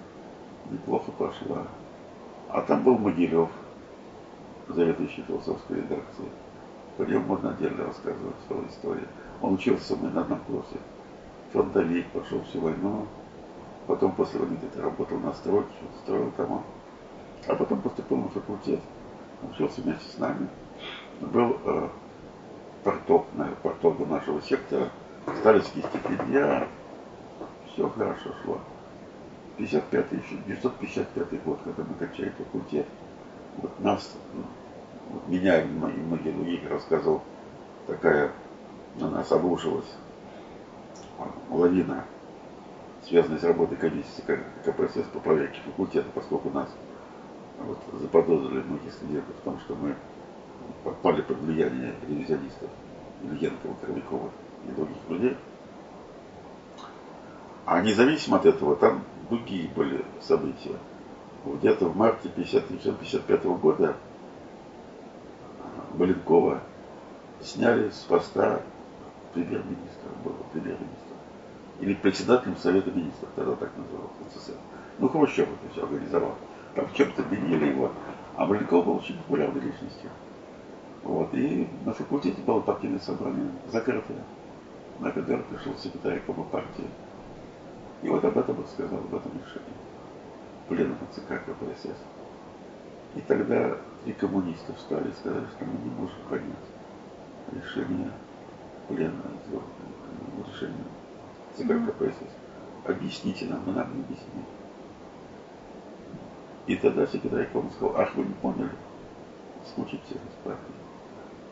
неплохо пошла. А там был Могилев, заведующий философской редакции. По нему можно отдельно рассказывать свою историю. Он учился со мной на одном курсе. Фронтовик, пошел всю войну. Потом после войны где-то работал на стройке, строил дома. А потом поступил на факультет учился вместе с нами. Был э, порток, порток нашего сектора, сталинские стипендия, все хорошо шло. 55 еще, 955 год, когда мы кончали факультет, вот нас, вот меня и многие других рассказывал, такая на нас обрушилась лавина, связанная с работой комиссии КПСС по проверке факультета, поскольку нас вот, заподозрили многих студентов в том, что мы попали под влияние ревизионистов, Ильенкова, Кровякова и других людей. А независимо от этого, там другие были события. Где-то в марте 1955 года Маленкова сняли с поста премьер-министра, было премьер-министра. Или председателем Совета Министров, тогда так назывался СССР. Ну, Хрущев это все организовал там чем-то меняли его. А Маленков был очень популярной личностью. Вот. И на факультете было партийное собрание закрытое, на которое пришел секретарь Кома партии. И вот об этом он сказал, об этом решении. Пленум ЦК КПСС. И тогда три коммуниста встали и сказали, что мы не можем понять решение плена, решение ЦК КПСС. Объясните нам, мы нам не объяснили. И тогда секретарь Кома сказал, ах, вы не поняли, случится с партией.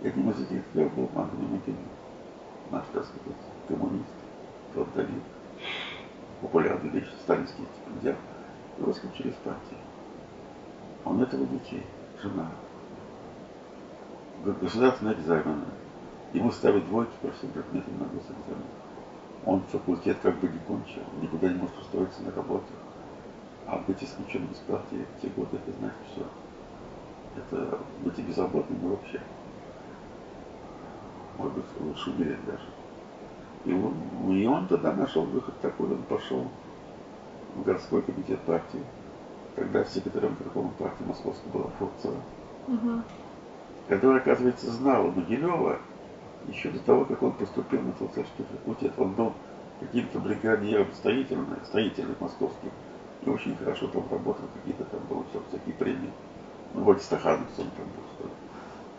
И одним из этих трех был Магни Макин, наш, так сказать, коммунист, фронтовик, популярный личность, сталинский стипендиат. Его исключили из партии. Он этого детей, жена. Государственные экзамены. Ему ставят двойки по всем предметам на госэкзамен. Он факультет как бы не кончил, никуда не может устроиться на работу. А быть исключенным из партии в те годы, это значит все. Это быть и безработным вообще. Может быть, лучше умереть даже. И он, и он тогда нашел выход такой, он пошел в городской комитет партии. Тогда секретарем городкома партии Московской была Фурцева, угу. который, оказывается, знал Могилева еще до того, как он поступил на философский факультет. Он был каким-то бригадиром строительных, строительных московских и очень хорошо там работал, какие-то там получал всякие премии. Ну, вроде Стахановцем там был, что ли.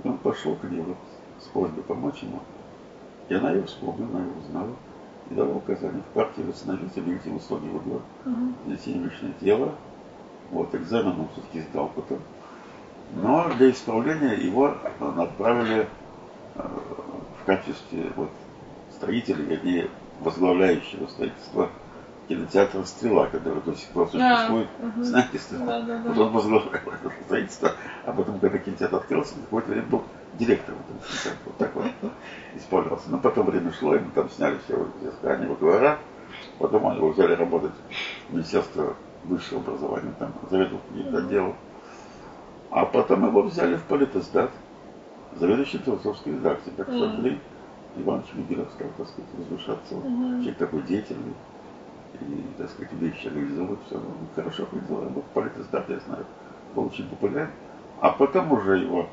И он пошел к ней вот с просьбой помочь ему. И она его вспомнила, она его узнала и дала указание в партии восстановить объективы условий в углу, найти личное тело. Вот, экзамен он все-таки сдал потом. Но для исправления его отправили э, в качестве вот, строителя, вернее, возглавляющего строительство кинотеатр «Стрела», который до сих пор существует. А, угу. Знаете, да, да, да. Вот он возглавлял это строительство, а потом, когда кинотеатр открылся, какое-то время был директором этого кинотеатра. Вот так вот исполнялся. Но потом время шло, и мы там сняли все здания во двора. Потом они его взяли работать в Министерство высшего образования, там заведовал каким-то отделом. А потом его взяли в политиздат, заведующим философской редакцией, как mm. Андрей Иванович Мигелев стал, так сказать, возвышаться. Mm-hmm. Человек такой деятельный и, так сказать, вещи организовывать, все. Ну, хорошо организовал, был политиздат, я знаю, был очень популярен. А потом уже его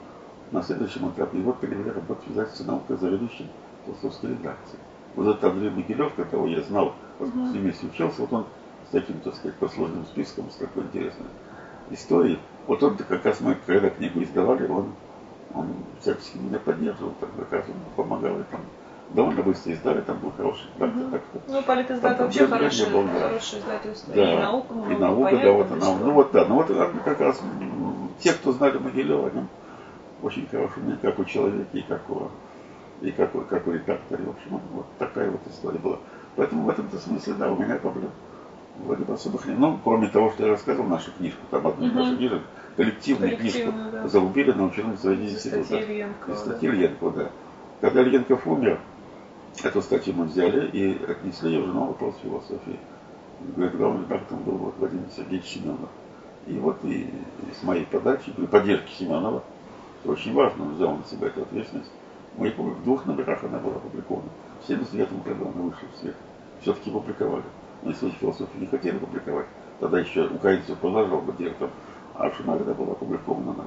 на следующем этапе его перевели работать в издательство «Наука» за ведущим философской редакции. Вот этот Андрей Могилев, которого я знал, поскольку с ним учился, вот он с таким, так сказать, послужным списком, с такой интересной историей. Вот он как раз мы, когда книгу издавали, он, он всячески меня поддерживал, так он помогал и там довольно быстро издали, там был хороший редактор. Угу. Так, ну, политиздат вообще хороший, был, да. хороший издательство. Да. И наука, ну, и наука, понятно, да, вот она. Ну вот да, ну вот как раз те, кто знали Могилева, они очень хороший мне как у человека и как у, и как, у, как у редактора. В общем, вот такая вот история была. Поэтому в этом-то смысле, да, у меня проблем вроде бы особых нет. Ну, кроме того, что я рассказывал нашу книжку, там одну из наших книжек, коллективную книжку да. зарубили на ученом заведении института. Статьи Ильенко, да. Когда Ильенков умер, эту статью мы взяли и отнесли ее в журнал «Вопрос философии». Главным редактором был вот Владимир Сергеевич Семенов. И вот и, и с моей подачи, при поддержке Семенова, очень важно, он взял на себя эту ответственность. Мы в двух номерах она была опубликована. В 79 году она вышла в свет. Все-таки публиковали. Но если философию не хотели публиковать, тогда еще украинцев продолжал бы директор, а в журнале была опубликована на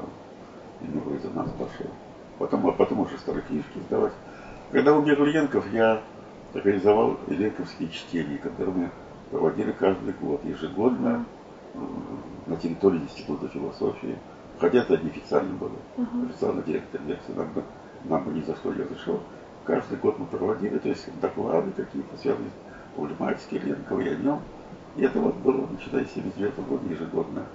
и из нас пошел. Потом, а потом уже стали книжки издавать. Когда умер Ильенков, я организовал Ильенковские чтения, которые мы проводили каждый год, ежегодно на территории Института философии. Хотя это неофициально было. Uh-huh. Официально директор лекции нам бы, нам ни за что не разрешил. Каждый год мы проводили, то есть доклады какие-то связанные с проблематикой Ильенкова и о нем. И это вот было, начиная с 79 года ежегодно.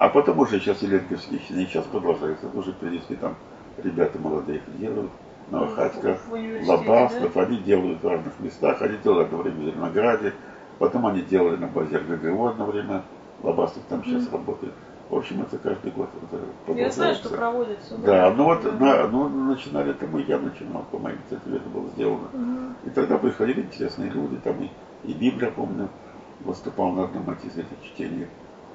А потом уже сейчас Еленковские чтения сейчас продолжаются. Уже принесли там ребята молодые их делают. Новохатько, Лобастов, да? они делают в разных местах, они делали одно время в Зеленограде, потом они делали на базе РГГО одно время, Лобастов там сейчас mm. работает. В общем, это каждый год это Я знаю, что проводится. Да, да ну вот на, ну, начинали это мы, я начинал, по моей инициативе это было сделано. Угу. И тогда приходили интересные люди, там и, и Библия, помню, выступал на одном из этих чтений.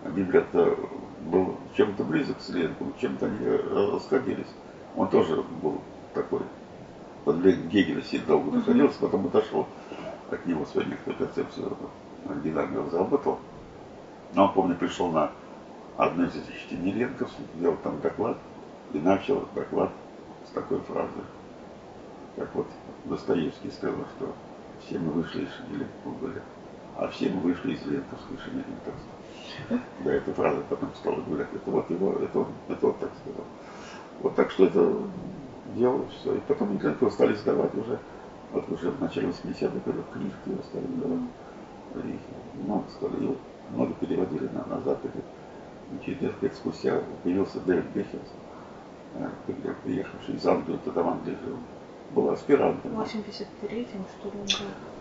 А Библия-то был чем-то близок к Ленку, чем-то они расходились. Он тоже был такой под Гегеля сильно долго находился, потом отошел от него свою некоторую концепцию оригинально разработал. Но он, помню, пришел на одну из этих чтений Ленковских, сделал там доклад и начал доклад с такой фразы, как вот Достоевский сказал, что все мы вышли из Шинели Гоголя, а все мы вышли из Ленковской Шинели Толстого. Да, эта фраза потом стала говорить, это вот его, это он, это он так сказал. Вот так что это делал все. И потом Николаевского стали сдавать уже, вот уже в начале 80-х годов книжки его стали сдавать. И много стали, его много переводили на, на Западе. И через несколько лет спустя появился Дэвид Бехерс, э, приехавший из Англии, тогда в Англии жил. Был аспирантом. В 83-м, что ли, он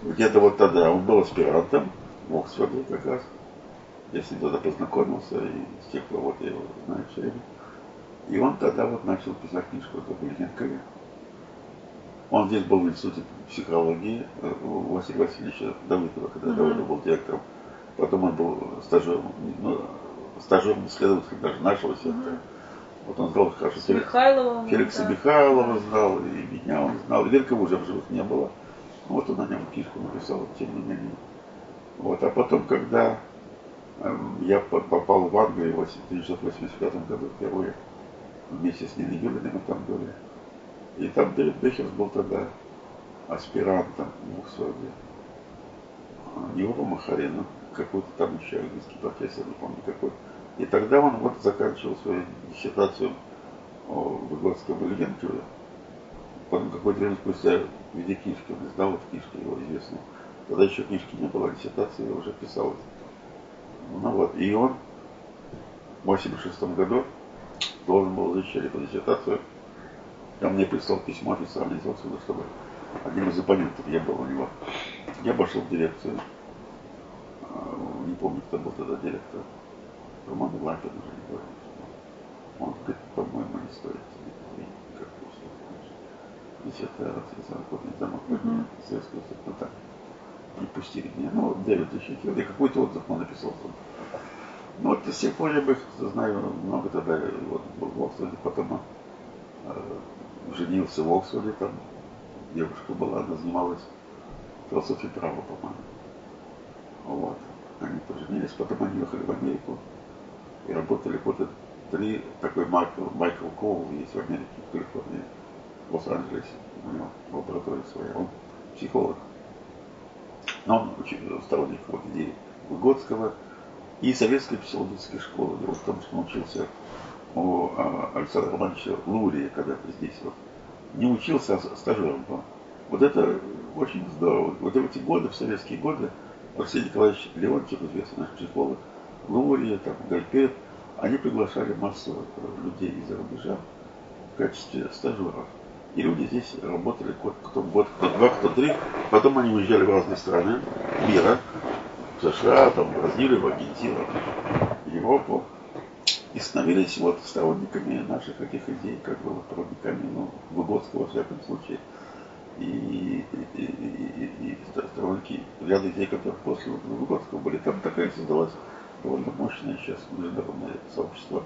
был? Где-то вот тогда он был аспирантом в Оксфорде как раз. Я с ним тогда познакомился, и с тех пор вот я его знаю все время. И он тогда вот начал писать книжку о Гулиненкове. Он здесь был в институте психологии э, у Василия Васильевича Давыдова, когда uh-huh. Давыдов был директором. Потом он был стажером, ну, стажером исследователем даже нашего сектора. Uh-huh. Вот он знал хорошо С Михайловым, Феликса да. Михайлова знал, и меня он знал. Велькова уже в живых не было. Вот он на нем книжку написал, тем не менее. Вот. А потом, когда э, я попал в Англию в 1985 году впервые, вместе с Ниной Юлиной мы там были. И там Дэвид Бехерс был тогда аспирантом в Оксфорде. Не Оба Махарина, какой-то там еще английский профессор, не помню какой. И тогда он вот заканчивал свою диссертацию о Выгодском Ильенкове. Потом какое-то время спустя в виде книжки, он издал вот книжки его известные. Тогда еще книжки не было, диссертации уже писалась. Ну вот, и он в 86 году должен был защищать эту диссертацию. Я мне прислал письмо официальное из отсюда, чтобы одним из оппонентов я был у него. Я пошел в дирекцию. А, не помню, кто был тогда директор. Роман Лапин уже не говорил. Он говорит, по-моему, не стоит как Диссертация заработный замок советского института. Не пустили меня. Ну, Дэвид защитил. И какой-то отзыв он написал. Ну вот с тех пор я бы знаю много тогда, вот был в Оксфорде, потом э, женился в Оксфорде, там девушка была, она занималась философией права, по-моему. Вот. Они поженились, потом они уехали в Америку и работали года три. Такой Майкл, Майкл Коул есть в Америке, в Калифорнии, в Лос-Анджелесе. У него лаборатория своя. Он психолог. Но он очень сторонник вот идеи Выгодского и советской психологической школы. Дело в том, что учился у а, Александра Романовича Лурия когда-то здесь вот. Не учился, а стажером был. Вот это очень здорово. Вот эти годы, в советские годы, Арсений Николаевич Леонтьев, известный наш психолог, Лурия, там, Гальпет, они приглашали массу людей из-за рубежа в качестве стажеров. И люди здесь работали год, кто год, кто два, кто три. Потом они уезжали в разные страны мира, в США, там, в Бразилию, в Аргентину, в Европу. И становились вот сторонниками наших каких идей, как было сторонниками, ну, Выгодского, во всяком случае и, и, и, и, и сторонники ряда идей, которые после Выгодского были. Там такая создалась довольно мощное сейчас международное сообщество,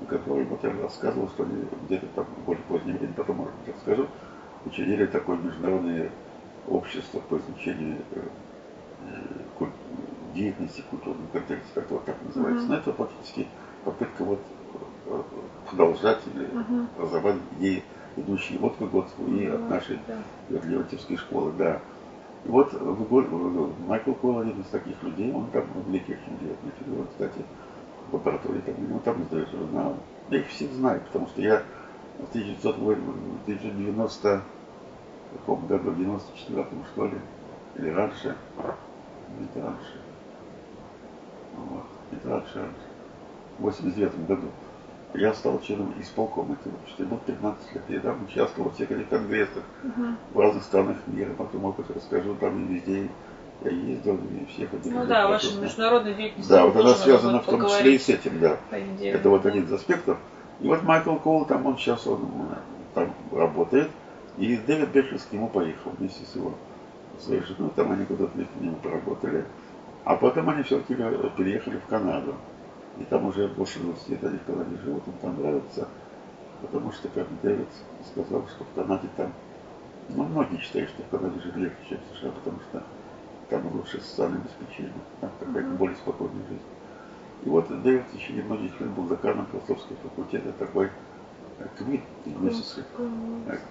вот я рассказывал, что они где-то там более позднее время, потом, может быть, расскажу, учредили такое международное общество по изучению э, куль... деятельности культурного контекста, как вот так называется. Mm-hmm. Но это фактически попытка вот э, продолжать или mm-hmm. разобрать идеи идущие вот к Выгодству и от нашей. Леонтьевской школы, да. И вот Майкл Коул один из таких людей, он там великий очень деятельный фигура, кстати, лаборатории там, ну, там издает журнал. Я их всех знаю, потому что я в 1990 каком году, в 94-м что ли, или раньше, нет, раньше, вот, нет, раньше, раньше, в 89 году, я стал членом исполкома этого общества. Был 15 лет. Я там участвовал в всех этих конгрессах uh-huh. в разных странах мира. Потом опыт расскажу, там и везде я ездил, и всех этих Ну да, ваша международная деятельность. Да, вот она связана в том числе и с этим, да. Это вот один из аспектов. И вот Майкл Коул, там он сейчас он там работает. И Дэвид Беккерс к нему поехал вместе с его своей женой. Там они куда-то вместе с ним поработали. А потом они все-таки переехали в Канаду. И там уже больше 20 лет они в Канаде живут, им там нравится, потому что, как Дэвид сказал, что в Канаде там, ну, многие считают, что в Канаде жить легче, чем в США, потому что там лучше социальное обеспечение, там какая-то более спокойная жизнь. И вот Дэвид в течение многих лет был деканом философского факультета, такой Квит университет,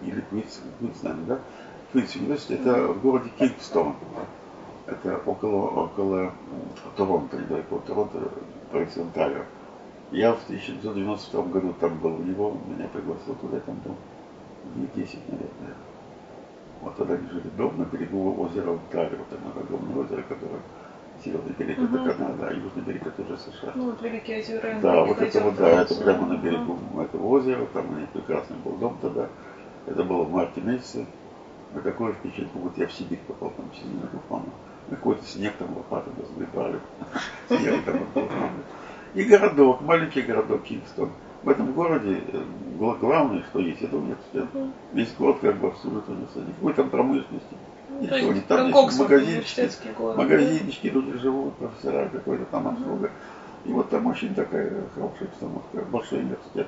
или Квит, Квит, знаем, да? Квит университет, это в городе Кингстон. Это около, около Торонто, недалеко от Торонто, провинции Онтарио. Я в 1992 году там был у него, меня пригласил туда, там был дней 10, наверное. Вот тогда они жили дом на берегу озера Онтарио, там огромное озеро, которое северный берег угу. это Канада, а южный берег это уже США. Ну вот Великие озера. Да, вот это вот, да, это прямо на берегу угу. этого озера, там у них прекрасный был дом тогда. Это было в марте месяце. На такое впечатление, как будто я в Сибирь попал, там сильно помню какой-то снег там лопатами разгребали. Снег там. И городок, маленький городок Кингстон. В этом городе э, главное, что есть, это университет. Весь город как бы обслуживает университет. Никакой там промышленности. Ну, Ничего не там есть магазинчики, магазинчики, люди живут, профессора, какой-то там обслуга. И вот там очень такая хорошая обстановка. Большой университет,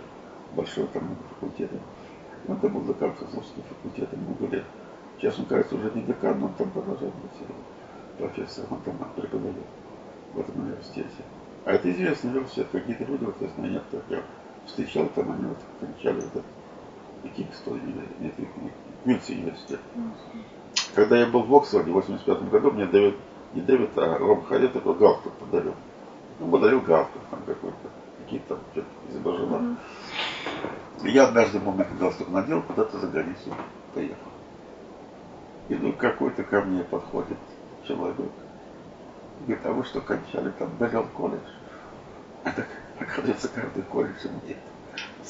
большой там много факультетов. Он там был декан философского факультета много лет. Сейчас он, кажется, уже не декан, но он там продолжает быть профессор Мантаман преподает в этом университете. А это известный университет. Какие-то люди, вот знаю, некоторых я встречал, там они вот кончали вот этот Кингстон, нет, Квинси университет. Когда я был в Оксфорде в 85 году, мне Дэвид, не Дэвид, а Ром Харри такой галстук подарил. Ну, подарил галстук там какой-то, какие-то там что-то изображено. Mm-hmm. Я однажды мой галстук надел, куда-то за границу поехал. И ну какой-то ко мне подходит человек. Говорит, а вы что, кончали там Беллион колледж? А так, оказывается, каждый колледж имеет.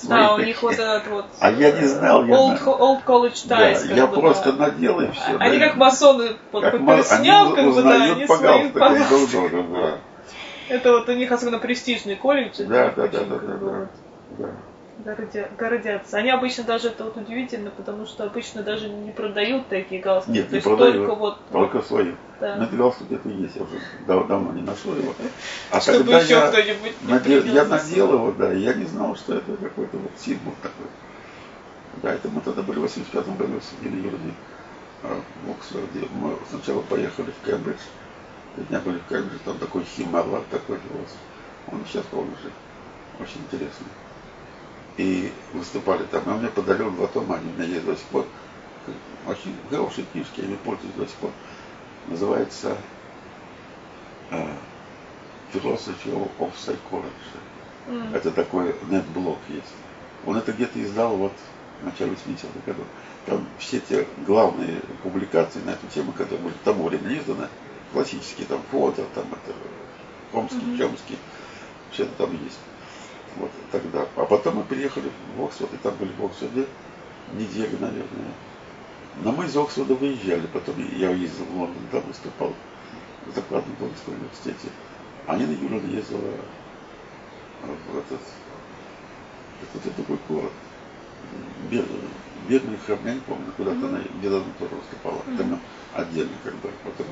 Да, у них вот этот вот... А я не знал. Я old, old College Ties. Да, я бы, просто да. надел и все. Они да, как масоны по, как бы, да, они свои да. Это вот у них особенно престижный колледж. Да, да, да, да, да, да гордятся. Они обычно даже, это вот удивительно, потому что обычно даже не продают такие галстуки. Нет, То не продают, только вот... Только свои. Да. Это галстук это есть, я уже дав давно не нашел его. А Чтобы когда еще я, кто-нибудь надел, я надел его, да, я не знал, что это какой-то вот символ такой. Да, это мы тогда были в 85 году, сидели а, в Оксфорде. Мы сначала поехали в Кембридж, У меня были, как же там такой хималар такой голос. Он сейчас помню жив. Очень интересный. И выступали там. Он мне подарил два тома, они у меня есть до сих пор. Очень хорошие книжки, я ими пользуюсь до сих пор. Называется uh, Philosophy of Psychology. Mm. Это такой нет-блок есть. Он это где-то издал вот в начале 80-х годов. Там все те главные публикации на эту тему, которые были в тому времени изданы, классические, там фото, там это Хомский, mm-hmm. Чомский, все это там есть. Вот тогда. А потом мы приехали в Оксфорд, и там были в Оксфорде неделю, наверное. Но мы из Оксфорда выезжали, потом я ездил в Лондон, там выступал в закладном Лондонском университете. А Нина Юрьевна ездила в этот, какой-то другой город. Бедный храм, я не помню, куда-то mm-hmm. она где-то она тоже выступала. Mm-hmm. Там отдельно как бы. Потом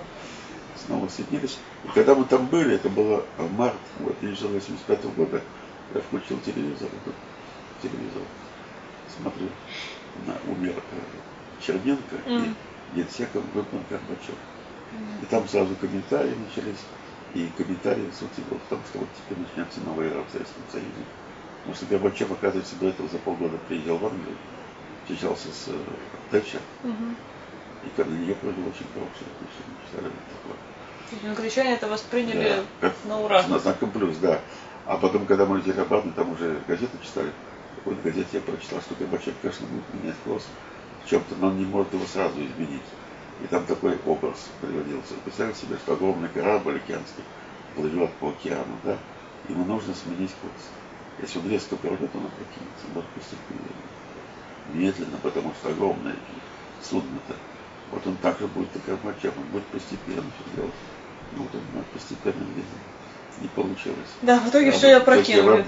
снова соединились. И когда мы там были, это было март, вот, 1985 года, я включил телевизор, этот телевизор, смотрю, на, умер э, Черненко mm. и генсеком выбран Горбачев. Mm. И там сразу комментарии начались, и комментарии суть его в том, что вот теперь начнется новая эра в Советском Союзе. Потому что Горбачев, оказывается, до этого за полгода приезжал в Англию, встречался с Тэтчер, mm-hmm. и когда нее провел очень хорошие отношения. Англичане это восприняли да, на ура. На знаком плюс, да. А потом, когда мы летели обратно, там уже газеты читали. В какой-то газете я прочитал, что Горбачев, конечно, будет менять курс в чем-то, но он не может его сразу изменить. И там такой образ приводился. Представьте себе, что огромный корабль океанский плывет по океану, да? Ему нужно сменить курс. Если он резко пройдет, он опрокинется. Вот постепенно. Медленно, потому что огромное судно-то. Вот он также будет и Горбачев, он будет постепенно все делать. Ну, вот он постепенно медленно не получилось. Да, в итоге все я прокинули.